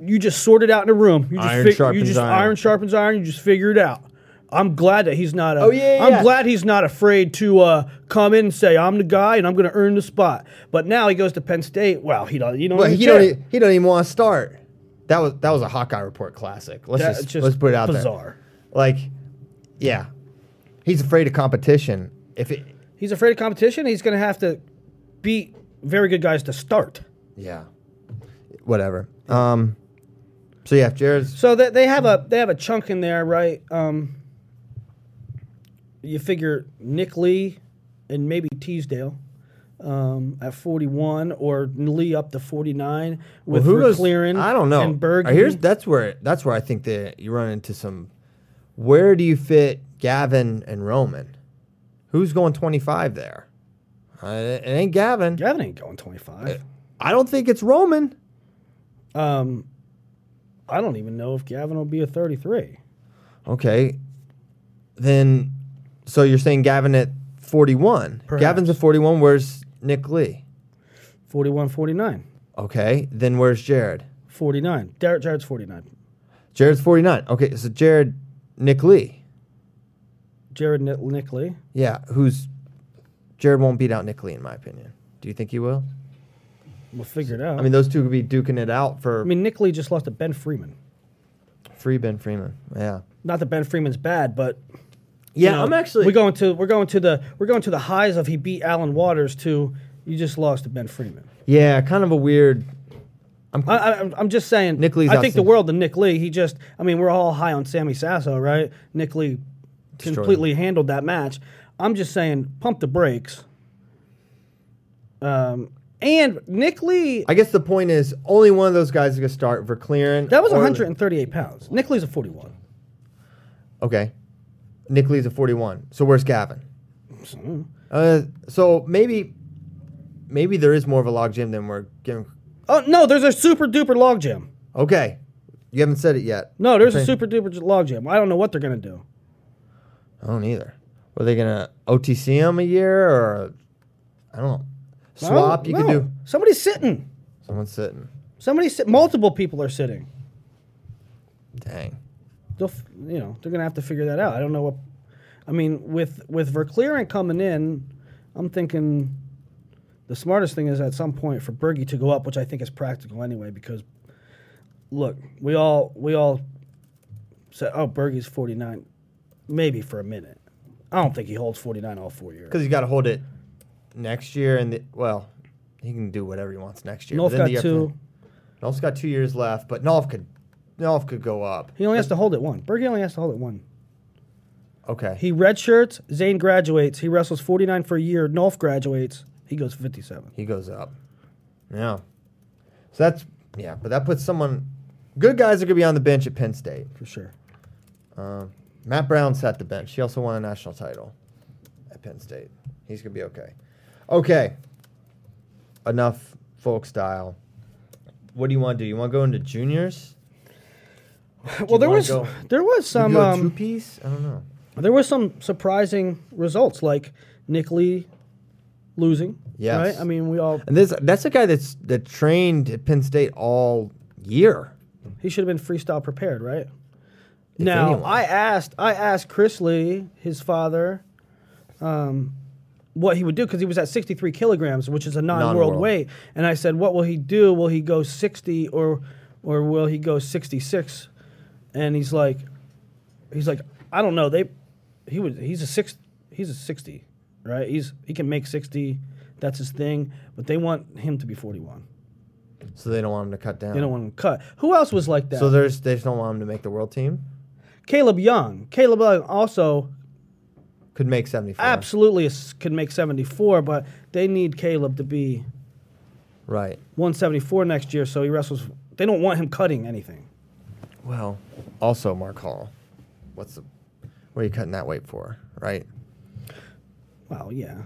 you just sort it out in a room. You just Iron fig- you sharpens just iron. iron sharpens iron. You just figure it out." I'm glad that he's not. A, Oh, yeah, yeah, I'm glad he's not afraid to uh, come in and say, "I'm the guy and I'm going to earn the spot." But now he goes to Penn State. Well, he don't. You don't. Well, even he care. don't e- he don't even want to start. That was that was a Hawkeye report classic. Let's just, just let's put it out there. bizarre. Like, yeah, he's afraid of competition. If it, He's afraid of competition. He's going to have to beat very good guys to start. yeah, whatever. Um, so yeah, Jared's So they, they have a they have a chunk in there, right? Um, you figure Nick Lee and maybe Teasdale um, at 41, or Lee up to 49 with who goes- Verkleeren I don't know. and Berge. Here's that's where that's where I think that you run into some. Where do you fit Gavin and Roman? Who's going 25 there? Uh, it ain't Gavin. Gavin ain't going 25. I don't think it's Roman. Um, I don't even know if Gavin will be a 33. Okay. Then, so you're saying Gavin at 41. Perhaps. Gavin's at 41. Where's Nick Lee? 41, 49. Okay. Then where's Jared? 49. Jared, Jared's 49. Jared's 49. Okay. So Jared, Nick Lee. Jared Nick, Nick Yeah. Who's Jared won't beat out Nick Lee, in my opinion. Do you think he will? We'll figure it out. I mean, those two could be duking it out for I mean, Nick Lee just lost to Ben Freeman. free Ben Freeman. Yeah. Not that Ben Freeman's bad, but Yeah. you know, I'm actually. we're going to we're going to the we're going to the highs of he beat Alan Waters to you just lost to Ben Freeman. yeah. Kind of a weird. I'm, I, I, I'm- I'm just saying. Nick Lee's I think the world of Nick Lee. He just. I mean, we're all high on Sammy Sasso, right? Nick Lee completely handled that match. I'm just saying, pump the brakes. Um, And Nick Lee, I guess the point is only one of those guys is gonna start. Verkleeren. that was or- 138 pounds. Nick Lee's a 41. Okay. Nick Lee's a 41. So where's Gavin? Uh, so maybe, maybe there is more of a log jam than we're giving. Oh no, there's a super duper log jam. Okay. You haven't said it yet. No, there's a super duper log jam. I don't know what they're gonna do. I don't either. Were they gonna OTC him a year or I don't know. Swap you No, could do. Somebody's sitting. Someone's sitting. Somebody's sit. Multiple people are sitting. Dang. They'll, f- you know, they're gonna have to figure that out. I don't know what. I mean, with with Verkleeren coming in, I'm thinking the smartest thing is at some point for Bergie to go up, which I think is practical anyway. Because look, we all we all said, oh, Bergie's 49, maybe for a minute. I don't think he holds 49 all four years. Because he's got to hold it next year, and the, well, he can do whatever he wants next year. Nolf got the two. Nolf's got two years left, but Nolf could, Nolf could go up. He only has to hold it one. Bergie only has to hold it one. Okay. He redshirts. Zain graduates. He wrestles 49 for a year. Nolf graduates. He goes 57. he goes up. Yeah. So that's yeah, but that puts someone. Good guys are gonna be on the bench at Penn State. For sure. Um, Matt Brown sat the bench. He also won a national title at Penn State. He's gonna be okay. Okay. Enough folk style. What do you want to do? You want to go into juniors? well, there was go- there was Some some two um, piece. I don't know. there was some surprising results like Nick Lee losing. Yes. Right. I mean, we all And this that's a guy that's that trained at Penn State all year. he should have been freestyle prepared, right? Now anyone. I asked I asked Chris Lee, his father, um, what he would do because he was at 63 kilograms, which is a non-world, Non-world. weight, and I said, "What will he do? Will he go 60 or or will he go 66?" And he's like, he's like, I don't know. They he was he's a six he's a 60, right? He's he can make 60. That's his thing, but they want him to be 41. So they don't want him to cut down. They don't want him to cut. Who else was like that? so there's they just don't want him to make the world team. Caleb Young. Caleb Young also Could make seventy four. absolutely is- could make 74, but they need Caleb to be Right. 174 next year, so he wrestles. They don't want him cutting anything. Well, also Mark Hall. What's the what are you cutting that weight for? Right. Well, yeah.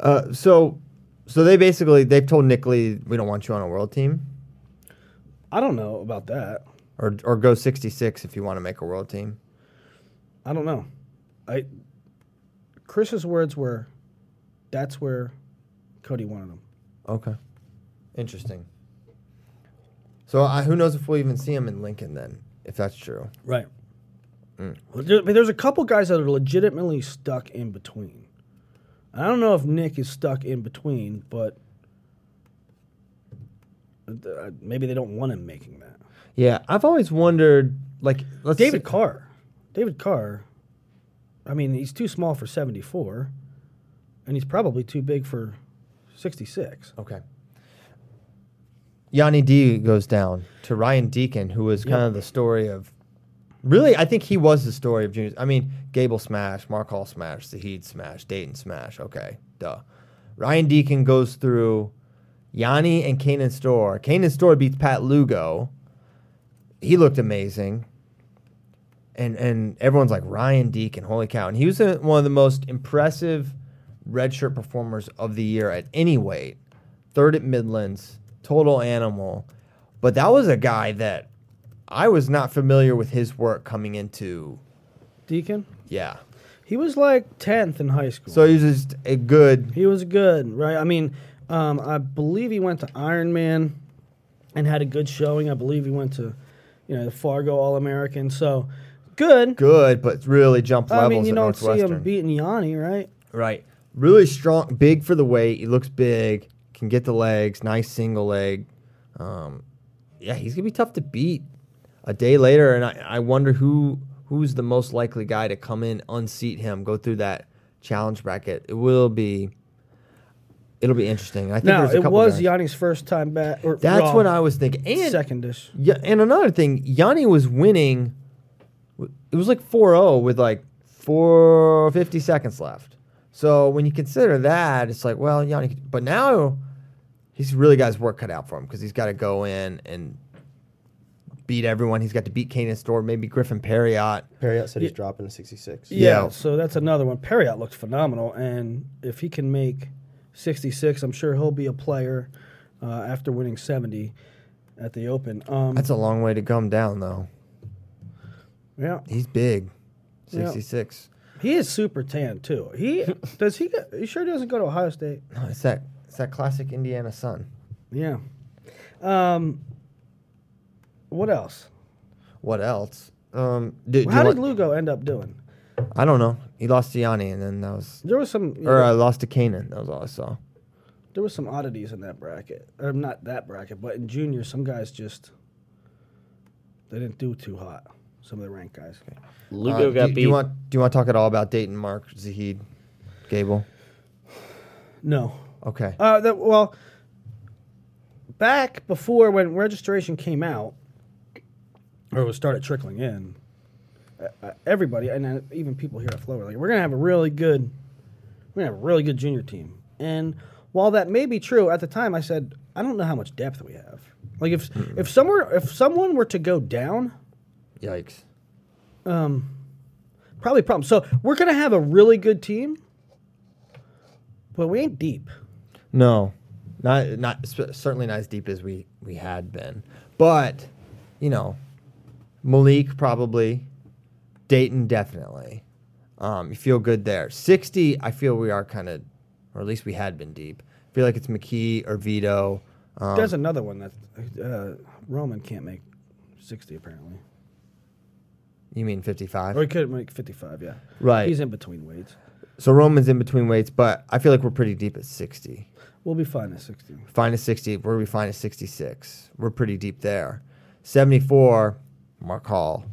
Uh, so so they basically they've told Nick Lee we don't want you on a world team. I don't know about that. Or or go sixty six if you want to make a world team. I don't know. I Chris's words were, "That's where Cody wanted him." Okay. Interesting. So I, who knows if we'll even see him in Lincoln then, if that's true. Right. Mm. Well, there- there's a couple guys that are legitimately stuck in between. I don't know if Nick is stuck in between, but uh, uh maybe they don't want him making that. Yeah, I've always wondered like let's David Carr. David Carr. I mean, he's too small for 74, and he's probably too big for 66. Okay. Yianni D goes down to Ryan Deacon, who was kind Yep. of the story of. Really, I think he was the story of juniors. I mean, Gable smash, Mark Hall smash, Zahid smash, Dayton smash. Okay, duh. Ryan Deacon goes through Yianni and Kanen Storr. Kanen Storr beats Pat Lugo. He looked amazing. And and everyone's like Ryan Deacon, holy cow! And he was uh, one of the most impressive redshirt performers of the year at any weight. Third at Midlands, total animal. But that was a guy that I was not familiar with his work coming into. Deacon? Yeah. He was like 10th in high school. So he was just a good. He was good, right? I mean, um, I believe he went to Ironman and had a good showing. I believe he went to, you know, the Fargo All American. So good. Good, but really jumped levels I mean, you at don't see him beating Yianni, right? Right. Really strong, big for the weight. He looks big, can get the legs, nice single leg. Um, yeah, he's gonna be tough to beat. A day later, and I, I wonder who who's the most likely guy to come in, unseat him, go through that challenge bracket. It will be. It'll be interesting. I think Now, there's a it couple was guys. Yianni's first time back. Or That's Raw, what I was thinking. And Secondish. yeah, and another thing, Yianni was winning. It was like 4-0 with like 450 seconds left. So when you consider that, it's like, well, Yianni. But now he's really got his work cut out for him because he's got to go in and beat everyone. He's got to beat Kanen Storr, maybe Griffin Parriott. Parriott said he's dropping to 66. Yeah, Yeah. so that's another one. Parriott looked phenomenal, and if he can make 66, I'm sure he'll be a player uh, after winning 70 at the Open. Um, That's a long way to come down, though. yeah, He's big, Yeah. 66. he is super tan too. He does he? Go, he sure doesn't go to Ohio State. No, it's that it's that classic Indiana sun. Yeah. Um. What else? What else? Um, do, do How did want- Lugo end up doing? I don't know. He lost to Yianni, and then that was, There was some. or know, I lost to Kanen. That was all I saw. there was some oddities in that bracket, or not that bracket, but in junior, some guys just they didn't do too hot. Some of the ranked guys. Lugo Uh, got do, beat. do you want do you want to talk at all about Dayton, Mark, Zahid, Gable? No. Okay. Uh, that, well, back before when registration came out, or was started trickling in, uh, everybody, and even people here at Flow were like, "We're gonna have a really good, we're gonna have a really good junior team." And while that may be true, at the time I said, "I don't know how much depth we have." Like if if somewhere if someone were to go down, Yikes. Um, probably problem. So we're gonna have a really good team, but we ain't deep. No, not not certainly not as deep as we we had been, but you know, Malik probably, Dayton definitely. Um, you feel good there. Sixty, I feel we are kind of, or at least we had been deep. I feel like it's McKee or Vito. Um, There's another one that uh, Roman can't make sixty apparently. you mean fifty-five? Or he could make 55, yeah. Right. He's in between weights. So Roman's in between weights, but I feel like we're pretty deep at sixty. We'll be fine at 60. Fine at 60. Where we find at 66. We're pretty deep there. 74, Mark Hall.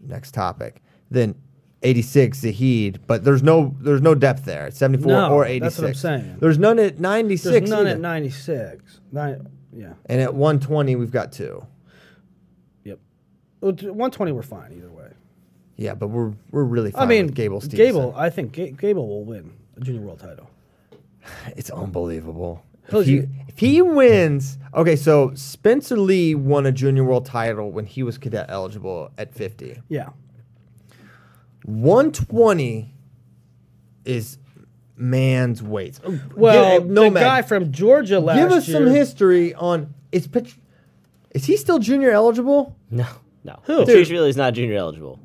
Next topic. Then 86, Zahid. But there's no there's no depth there. 74 No, or that's what I'm saying. There's none at 96. There's none either. at 96. Nine, yeah. And at 120, we've got two. Yep. Well, 120, we're fine either way. Yeah, but we're we're really fine I mean, Gable Stevenson. Gable, I think Ga- Gable will win a junior world title. It's unbelievable. If he, if he wins, okay, so Spencer Lee won a junior world title when he was cadet eligible at 50. Yeah. 120 is man's weights. Oh, well, Give- no the man. guy from Georgia last Give us some history on is Pet- is he still junior eligible? no, no. Who? Patrice is not junior eligible.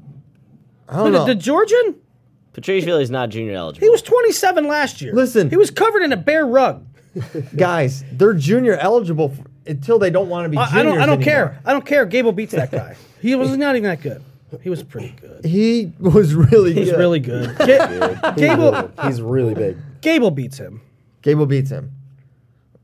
I don't The, know. the Georgian? Patrice is not junior eligible. He was 27 last year. Listen. He was covered in a bear rug. Guys, they're junior eligible f until they don't want to be. I, I don't. I don't anymore. care. I don't care. Gable beats that guy. He was not even that good. He was pretty good. He was really He's good. really good. Ga- Gable, He's really big. Gable beats him. Gable beats him.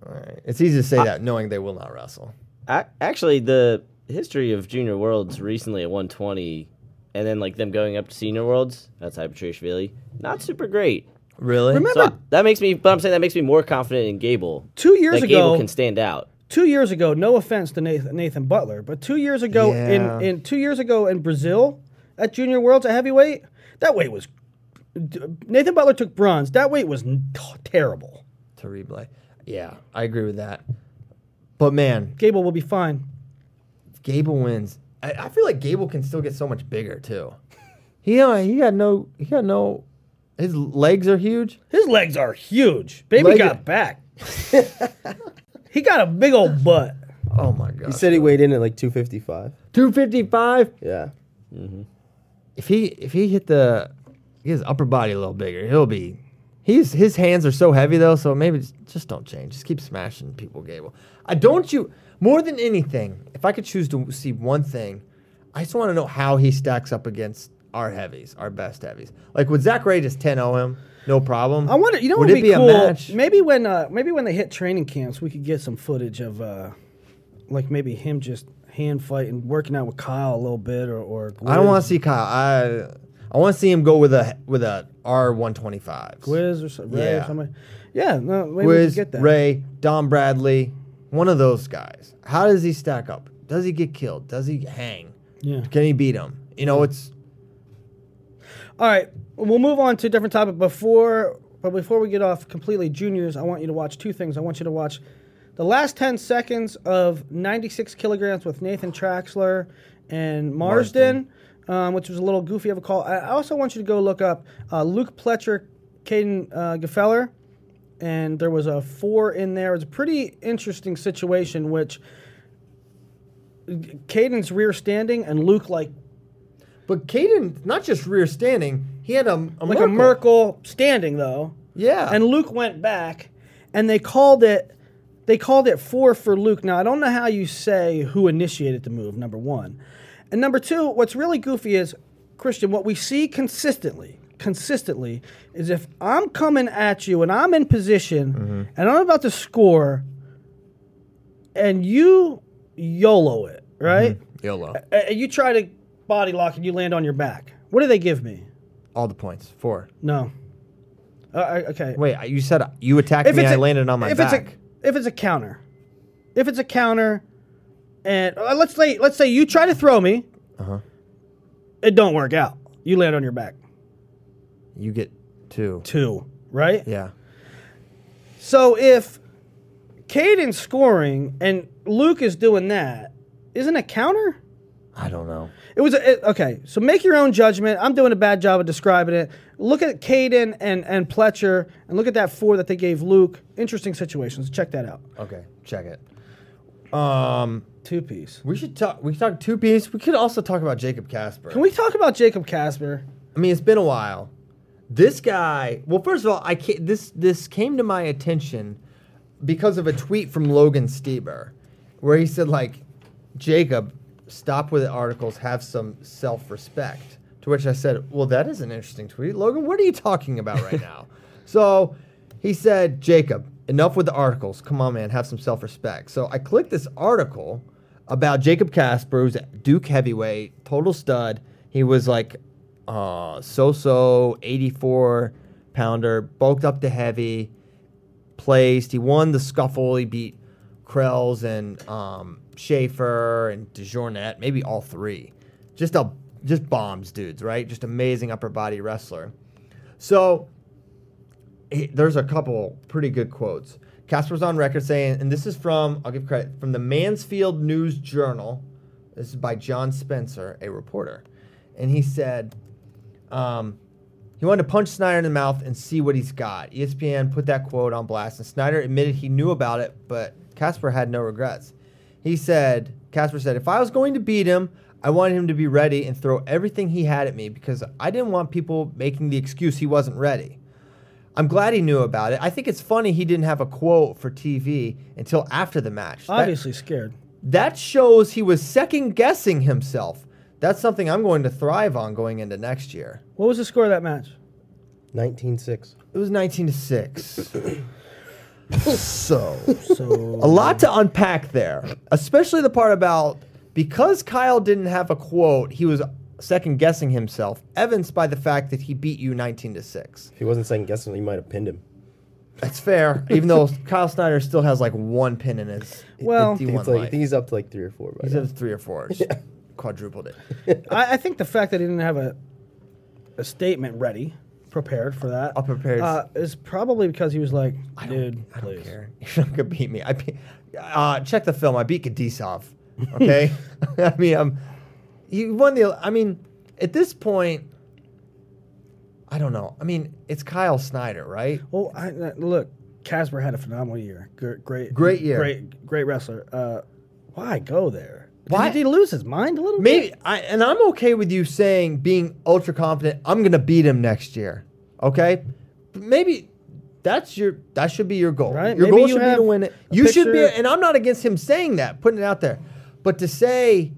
All right, it's easy to say that knowing they will not wrestle. A- actually, the history of junior worlds recently at 120, and then like them going up to senior worlds outside Patrice Vili, not super great. Really? Remember- So that makes me, but I'm saying that makes me more confident in Gable. Two years that ago, Gable can stand out. Two years ago. No offense to Nathan, Nathan Butler, but two years ago Yeah. in in two years ago in Brazil at Junior Worlds at heavyweight, that weight was. Nathan Butler took bronze. That weight was terrible. Terrible. Yeah, I agree with that. But man, Gable will be fine. Gable wins. I, I feel like Gable can still get so much bigger too. He uh, he got no he got no. His legs are huge. His legs are huge. Baby Leg- got back. he got a big old butt. Oh my god. He said he weighed in at like 255. two fifty five. Yeah. Mm-hmm. If he if he hit the his upper body a little bigger, he'll be. He's his hands are so heavy though, so maybe just, just don't change. Just keep smashing people, Gable. I don't you more than anything. If I could choose to see one thing, I just want to know how he stacks up against our heavies, our best heavies. Like would Zach Ray just 10-0 him? No problem. I wonder. You know would what would it be, be cool? a match? Maybe when uh, maybe when they hit training camps, we could get some footage of uh, like maybe him just hand fighting, working out with Kyle a little bit, or or I don't want to see Kyle. I I want to see him go with a with a R one twenty five. Gwiz or something. Ray or Yeah. somebody. Yeah, no, maybe we could get that. Ray, Don Bradley, one of those guys. How does he stack up? Does he get killed? Does he hang? Yeah. Can he beat him? You know, it's All right, we'll move on to a different topic before. But before we get off completely juniors, I want you to watch two things. I want you to watch the last 10 seconds of 96 kilograms with Nathan Traxler and Marsden, Um, which was a little goofy of a call. I I also want you to go look up uh, Luke Pletcher, Caden uh, Gfeller, and there was a four in there. It's a pretty interesting situation, which Caden's rear standing and Luke like But Caden, not just rear standing, he had a, a like Merkle. a Merkel standing though. Yeah. And Luke went back, and they called it. They called it four for Luke. Now I don't know how you say who initiated the move. Number one, and number two. What's really goofy is Christian. What we see consistently, consistently, is if I'm coming at you and I'm in position and I'm about to score, and you YOLO it, right? YOLO. Uh, you try to body lock and you land on your back. What do they give me? All the points. Four. No. Uh, I- okay. Wait, you said you attacked me. I a- landed on my if back. It's a, if it's a counter, if it's a counter, and uh, let's say let's say you try to throw me, Uh-huh. it don't work out. You land on your back. you get two. Two, right? Yeah. So if Caden's scoring and Luke is doing that, isn't a counter? I don't know. It was a, it, okay. So make your own judgment. I'm doing a bad job of describing it. Look at Caden and and Pletcher, and look at that four that they gave Luke. Interesting situations. Check that out. Okay, check it. Um, Two piece. we should talk. We could talk two piece. We could also talk about Jacob Kasper. Can we talk about Jacob Kasper? I mean, it's been a while. This guy. Well, first of all, I ca- this this came to my attention because of a tweet from Logan Stieber, where he said like, Jacob, stop with the articles. Have some self respect. To which I said, well, that is an interesting tweet, Logan. What are you talking about right now? So he said, Jacob, enough with the articles. Come on, man, have some self respect. So I clicked this article about Jacob Kasper, who's Duke heavyweight, total stud. He was like uh, so so 84 pounder, bulked up to heavy, placed. He won the scuffle. He beat Krells and um, Schaefer and DeJournette, maybe all three. Just a just bombs, dudes, right? Just amazing upper body wrestler. So he- there's a couple pretty good quotes. Kasper's on record saying, and this is from, I'll give credit, from the Mansfield News Journal. This is by John Spencer, a reporter. And he said, um, he wanted to punch Snyder in the mouth and see what he's got. ESPN put that quote on blast, and Snyder admitted he knew about it, but Kasper had no regrets. He said, Kasper said, if I was going to beat him, I wanted him to be ready and throw everything he had at me because I didn't want people making the excuse he wasn't ready. I'm glad he knew about it. I think it's funny he didn't have a quote for TV until after the match. That- Obviously scared. that shows he was second guessing himself. That's something I'm going to thrive on going into next year. What was the score of that match? 19-6. It was 19 to 6. so, So a lot to unpack there, especially the part about because Kyle didn't have a quote, he was second guessing himself, evidenced by the fact that he beat you 19 to 6. If he wasn't second guessing, he might have pinned him. That's fair, even though Kyle Snyder still has like one pin in his Well- I think, D1 it's like, I think he's up to like three or four. By He's now. at three or four. Just Quadrupled it. I, I think the fact that he didn't have a a statement ready, prepared for that, All prepared. uh, it's probably because he was like, I don't, dude, I don't please. care. You're not gonna beat me. I beat, uh, check the film. I beat Gadisov. Okay. I mean, um, he won the. I mean, at this point, I don't know. I mean, it's Kyle Snyder, right? Well, I, uh, look, Kasper had a phenomenal year. Great, great, Great year. Great, great wrestler. Uh, why go there? Why- Did he lose his mind a little Maybe, bit? I, and I'm okay with you saying being ultra confident. I'm gonna beat him next year. Okay. But maybe. That's your. That should be your goal. Right, Your maybe goal you should be to win it. You should be. And I'm not against him saying that, putting it out there. But to say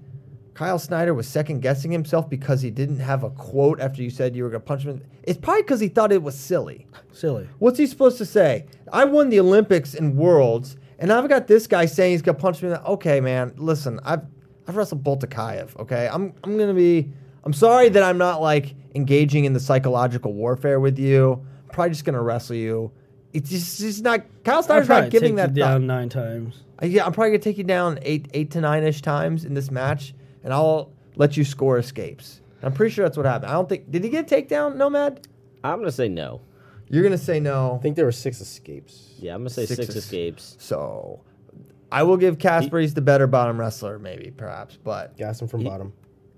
Kyle Snyder was second guessing himself because he didn't have a quote after you said you were going to punch him. It's probably because he thought it was silly. Silly. What's he supposed to say? I won the Olympics and Worlds, and I've got this guy saying he's going to punch me. in the- Okay, man, listen, I've I've wrestled Boltukaev. Okay, I'm I'm going to be. I'm sorry that I'm not like engaging in the psychological warfare with you. I'm probably just going to wrestle you. It's just, it's not. Kyle I'll Snyder's probably not giving take that you thought. down nine times. Uh, Yeah, I'm probably gonna take you down eight, eight to nine ish times in this match, and I'll let you score escapes. I'm pretty sure that's what happened. I don't think did he get a takedown, Nenad? I'm gonna say no. You're gonna say no. I think there were six escapes. Yeah, I'm gonna say Six six, is- escapes. So I will give Kasper. He's the better bottom wrestler, maybe, perhaps, but Gas him from bottom.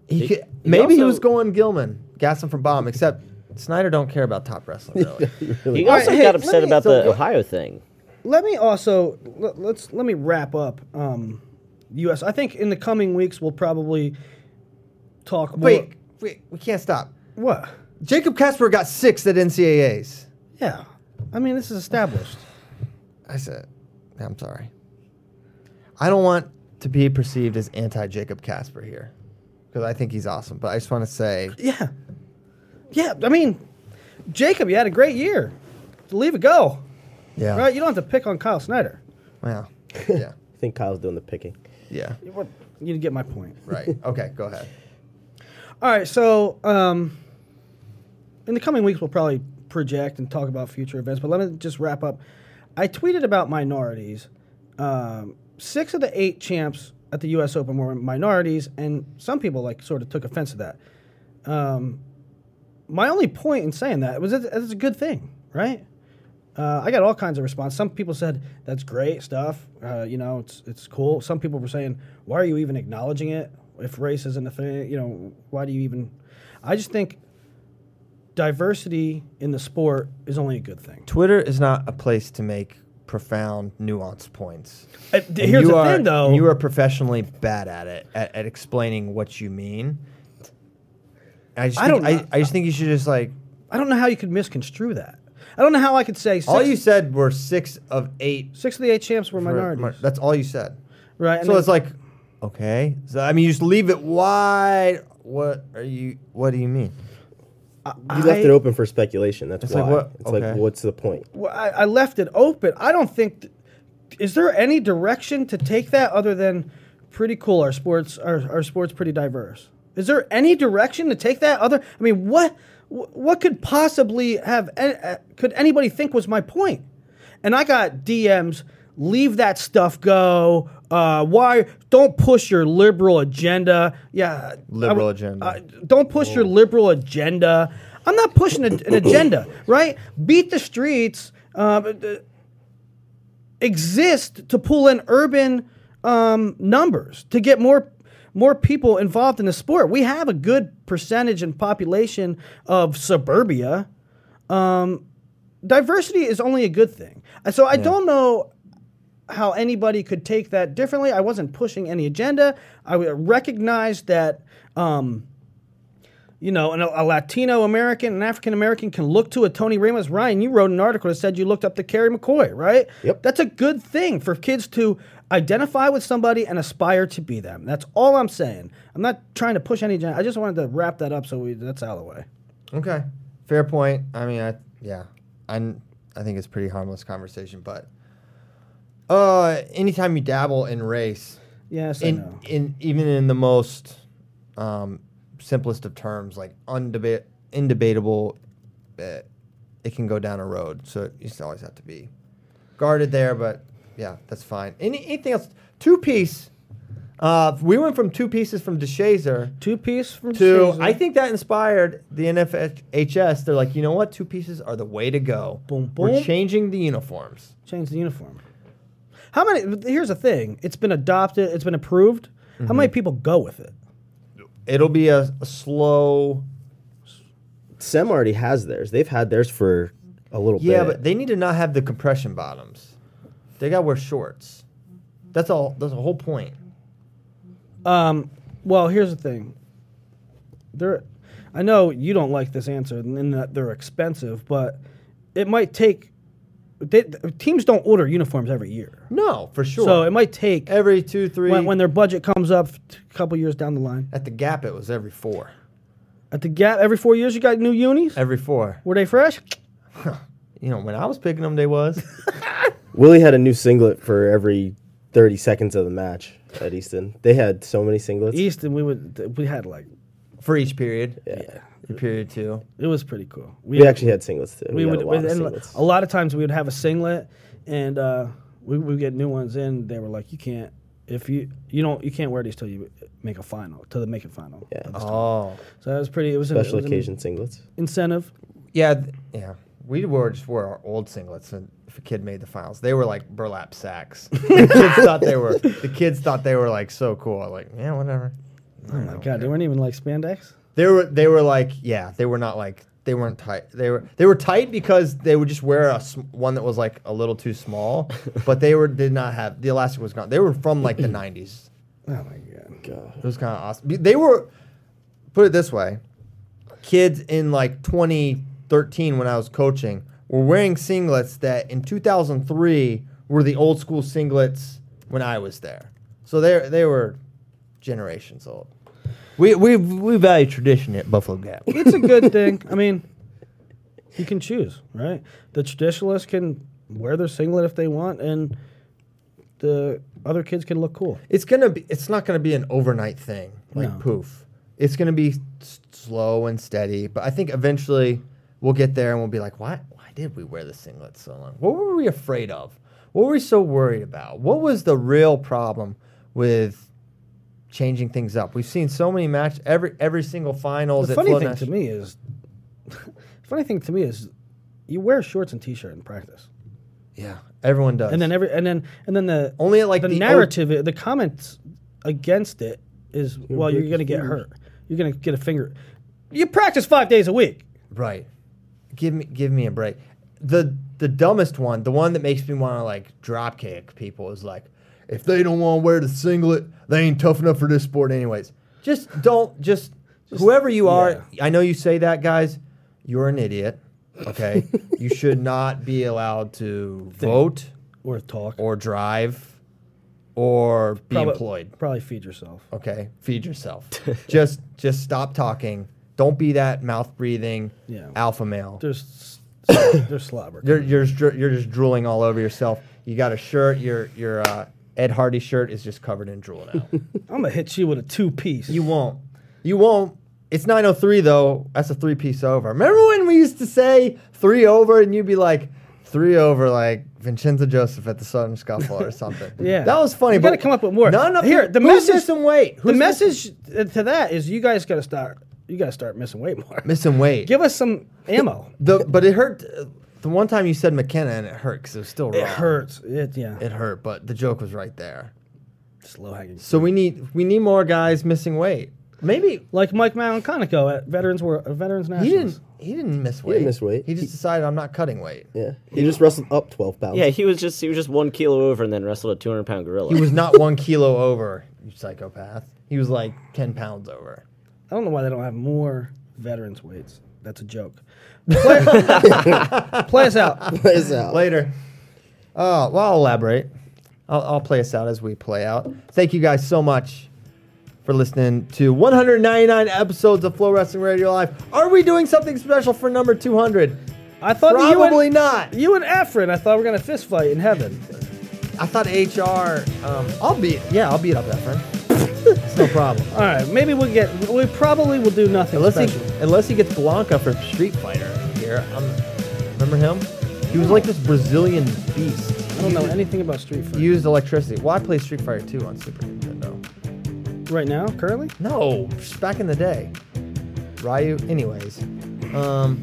he, He- could- he maybe he also- was going Gilman, gas him from bottom. Except Snyder don't care about top wrestling really. He All right, also hey, got let upset me- about so the what- Ohio thing. Let me also let, let's let me wrap up. Um, U.S. I think in the coming weeks we'll probably talk. More, wait, wait, we can't stop. what? Jacob Kasper got sixth at NCAA's. Yeah, I mean this is established. I said, I'm sorry. I don't want to be perceived as anti Jacob Kasper here because I think he's awesome. But I just want to say, Yeah, yeah. I mean, Jacob, you had a great year. Leave it go. yeah, Right? You don't have to pick on Kyle Snyder. Well, yeah, I think Kyle's doing the picking. yeah, What- You get my point. right. Okay, go ahead. All right, so um, in the coming weeks, we'll probably project and talk about future events. But let me just wrap up. I tweeted about minorities. Um, six of the eight champs at the U.S. Open were minorities, and some people like sort of took offense to that. Um, my only point in saying that was that it's a good thing, right? Uh, I got all kinds of response. Some people said that's great stuff. Uh, you know, it's it's cool. Some people were saying, "Why are you even acknowledging it? If race isn't a thing, you know, why do you even?" I just think diversity in the sport is only a good thing. Twitter is not a place to make profound, nuance points. Uh, here's you the are- thing, though. You are professionally bad at it, at, at explaining what you mean. I just I think, don't I, know. I just think you should just like. I don't know how you could misconstrue that. I don't know how I could say six, All you said were six of eight. six of the eight champs were minorities, That's all you said. right? So it's like, okay. So I mean, you just leave it wide. What are you? What do you mean? You left it open for speculation. That's It's why. like what- It's okay. like, what's the point? Well, I, I left it open. I don't think. th- is there any direction to take that other than pretty cool? Our sports, our, our sports, pretty diverse. Is there any direction to take that other? I mean, what wh- what could possibly have? an- uh, Could anybody think was my point? And I got DMs. Leave that stuff go. Uh, why don't push your liberal agenda? Yeah, Liberal I- agenda. uh, don't push your liberal agenda. I'm not pushing a, an agenda, right? Beat the streets. Uh, uh, exist to pull in urban um, numbers to get more more people involved in the sport. We have a good percentage and population of suburbia. Um, diversity is only a good thing. So I don't know how anybody could take that differently. I wasn't pushing any agenda. I recognized that. Um, you know, an, a Latino American, an African American can look to a Tony Ramos. Ryan, you wrote an article that said you looked up to Kerry McCoy, right? Yep. That's a good thing for kids to identify with somebody and aspire to be them. That's all I'm saying. I'm not trying to push any agenda. I just wanted to wrap that up so we, that's out of the way. Okay, fair point. I mean, I yeah, I I think it's pretty harmless conversation, but uh, anytime you dabble in race, Yes, in in even in the most um, simplest of terms, like undeba- indebatable, uh, it can go down a road. So you just always have to be guarded there. But yeah, that's fine. Any, anything else? Two piece. Uh, we went from two pieces from DeShazer Two piece from to Caesar. I think that inspired the NFHS. They're like, you know what? Two pieces are the way to go. Boom, We're changing the uniforms. change the uniform. How many? Here's the thing. It's been adopted. It's been approved. How many people go with it? It'll be a, a slow. Sem already has theirs. They've had theirs for a little bit. Yeah, bit. but they need to not have the compression bottoms. They got to wear shorts. That's all. That's the whole point. Um, well, here's the thing. They're, I know you don't like this answer and that they're expensive, but it might take. They, teams don't order uniforms every year, No, for sure. so it might take every two, three. when, when their budget comes up a couple years down the line. at the Gap, it was every four. At the Gap, every four years you got new unis. Every four. Were they fresh? You know, when I was picking them, they was. Willie had a new singlet for every 30 seconds of the match at Easton. They had so many singlets. Easton, we would we had like for each period. Yeah. The period two. it was pretty cool. We actually had singlets too. we We, would had a lot of singlets. a lot of times we would have a singlet and uh, we would get new ones in they were like you can't if you you don't you can't wear these till you make a final till the make it final Yeah. Oh. so that was pretty it was Special a, it was an occasion singlets. incentive Yeah, th- yeah. we wore just wore our old singlets, and if a kid made the finals, they were like burlap sacks. the kids thought they were. The kids thought they were like so cool. Like, yeah, whatever. Oh my god, they weren't even like spandex. They were. They were like, yeah, they were not like. They weren't tight. They were. They were tight because they would just wear a sm- one that was like a little too small, but they were did not have the elastic was gone. They were from like the '90s. Oh my god. God. It was kind of awesome. They were, put it this way, kids in like 2013 when I was coaching were wearing singlets that in 2003 were the old school singlets when I was there. So they they were generations old. We we we value tradition at Buffalo Gap. It's a good thing. I mean, you can choose, right? The traditionalists can wear their singlet if they want, and the other kids can look cool. It's gonna be. It's not gonna be an overnight thing like No. poof. It's gonna be s- slow and steady. But I think eventually we'll get there and we'll be like, why? Why did we wear the singlet so long? What were we afraid of? What were we so worried about? What was the real problem with changing things up? We've seen so many matches. Every every single finals. The at funny Flow thing Nash- to me is, funny thing to me is, you wear shorts and t-shirt in practice, yeah, everyone does. and then every and then and then the Only at, like, the, the o- narrative, the comments against it is, well, you're gonna get hurt. You're gonna get a finger. You practice five days a week. Right. Give me give me a break. The the dumbest one, the one that makes me want to like drop kick people is like, if they don't want to wear the singlet, they ain't tough enough for this sport anyways. Just don't just, whoever you are, I know you say that guys, you're an idiot. Okay? you should not be allowed to vote Or talk. or drive or be Probably- employed. Probably feed yourself. Okay? Feed yourself. just just stop talking. Don't be that mouth breathing Yeah. alpha male. There's there's slobber. You're you're just, you're just drooling all over yourself. You got a shirt. Your your uh, Ed Hardy shirt is just covered in drool now. I'm gonna hit you with a two piece. you won't. You won't. It's 903 though. That's a three piece over. Remember when we used to say three over and you'd be like three over like Vincenzo Joseph at the Southern Scuffle or something. Yeah. that was funny. You gotta come up with more. None of Here, the who's message- missing weight. the Who's missing- message uh, to that is you guys gotta start. You gotta start missing weight more. missing weight. Give us some ammo. the but it hurt. The one time you said McKenna and it hurt because it was still wrong. It hurts. It yeah. It hurt, but the joke was right there. Slow hanging. So we need we need more guys missing weight. Maybe Like Mike Malinconico at Veterans War, uh, Veterans he didn't he didn't miss weight. He miss weight. He just decided I'm not cutting weight. Yeah. He just wrestled up 12 pounds. Yeah, he was just he was just one kilo over and then wrestled a 200 pound gorilla. He was not one kilo over. You psychopath. He was like ten pounds over. I don't know why they don't have more veterans weights. That's a joke. Play, play us out. Plays out. Later. Oh, well, I'll elaborate. I'll, I'll play us out as we play out. Thank you guys so much for listening to 199 episodes of FloWrestling Radio Live. Are we doing something special for number 200? I thought Probably you and, not. You and Efren, I thought we were gonna fist fight in heaven. I thought HR. Um, I'll beat. Yeah, I'll beat up that friend. it's no problem. All right, maybe we'll get. We probably will do nothing Unless he, special. unless he gets Blanka for Street Fighter here. Um, remember him? He was like this Brazilian beast. I don't know anything about Street Fighter He used electricity. Well, I played Street Fighter 2 on Super Nintendo. right now, currently. No, just back in the day. Ryu. Anyways, um,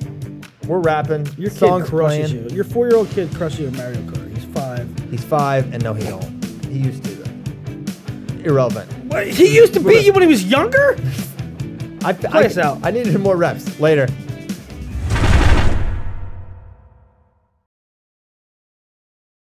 we're rapping. Your kid Songs crushes playing. you. Your four-year-old kid crushes you in Mario Kart. He's five. He's five, and no, he don't. He used to. Though. Irrelevant. Wait, he used to beat you when he was younger. I, I, us out. I needed more reps. Later.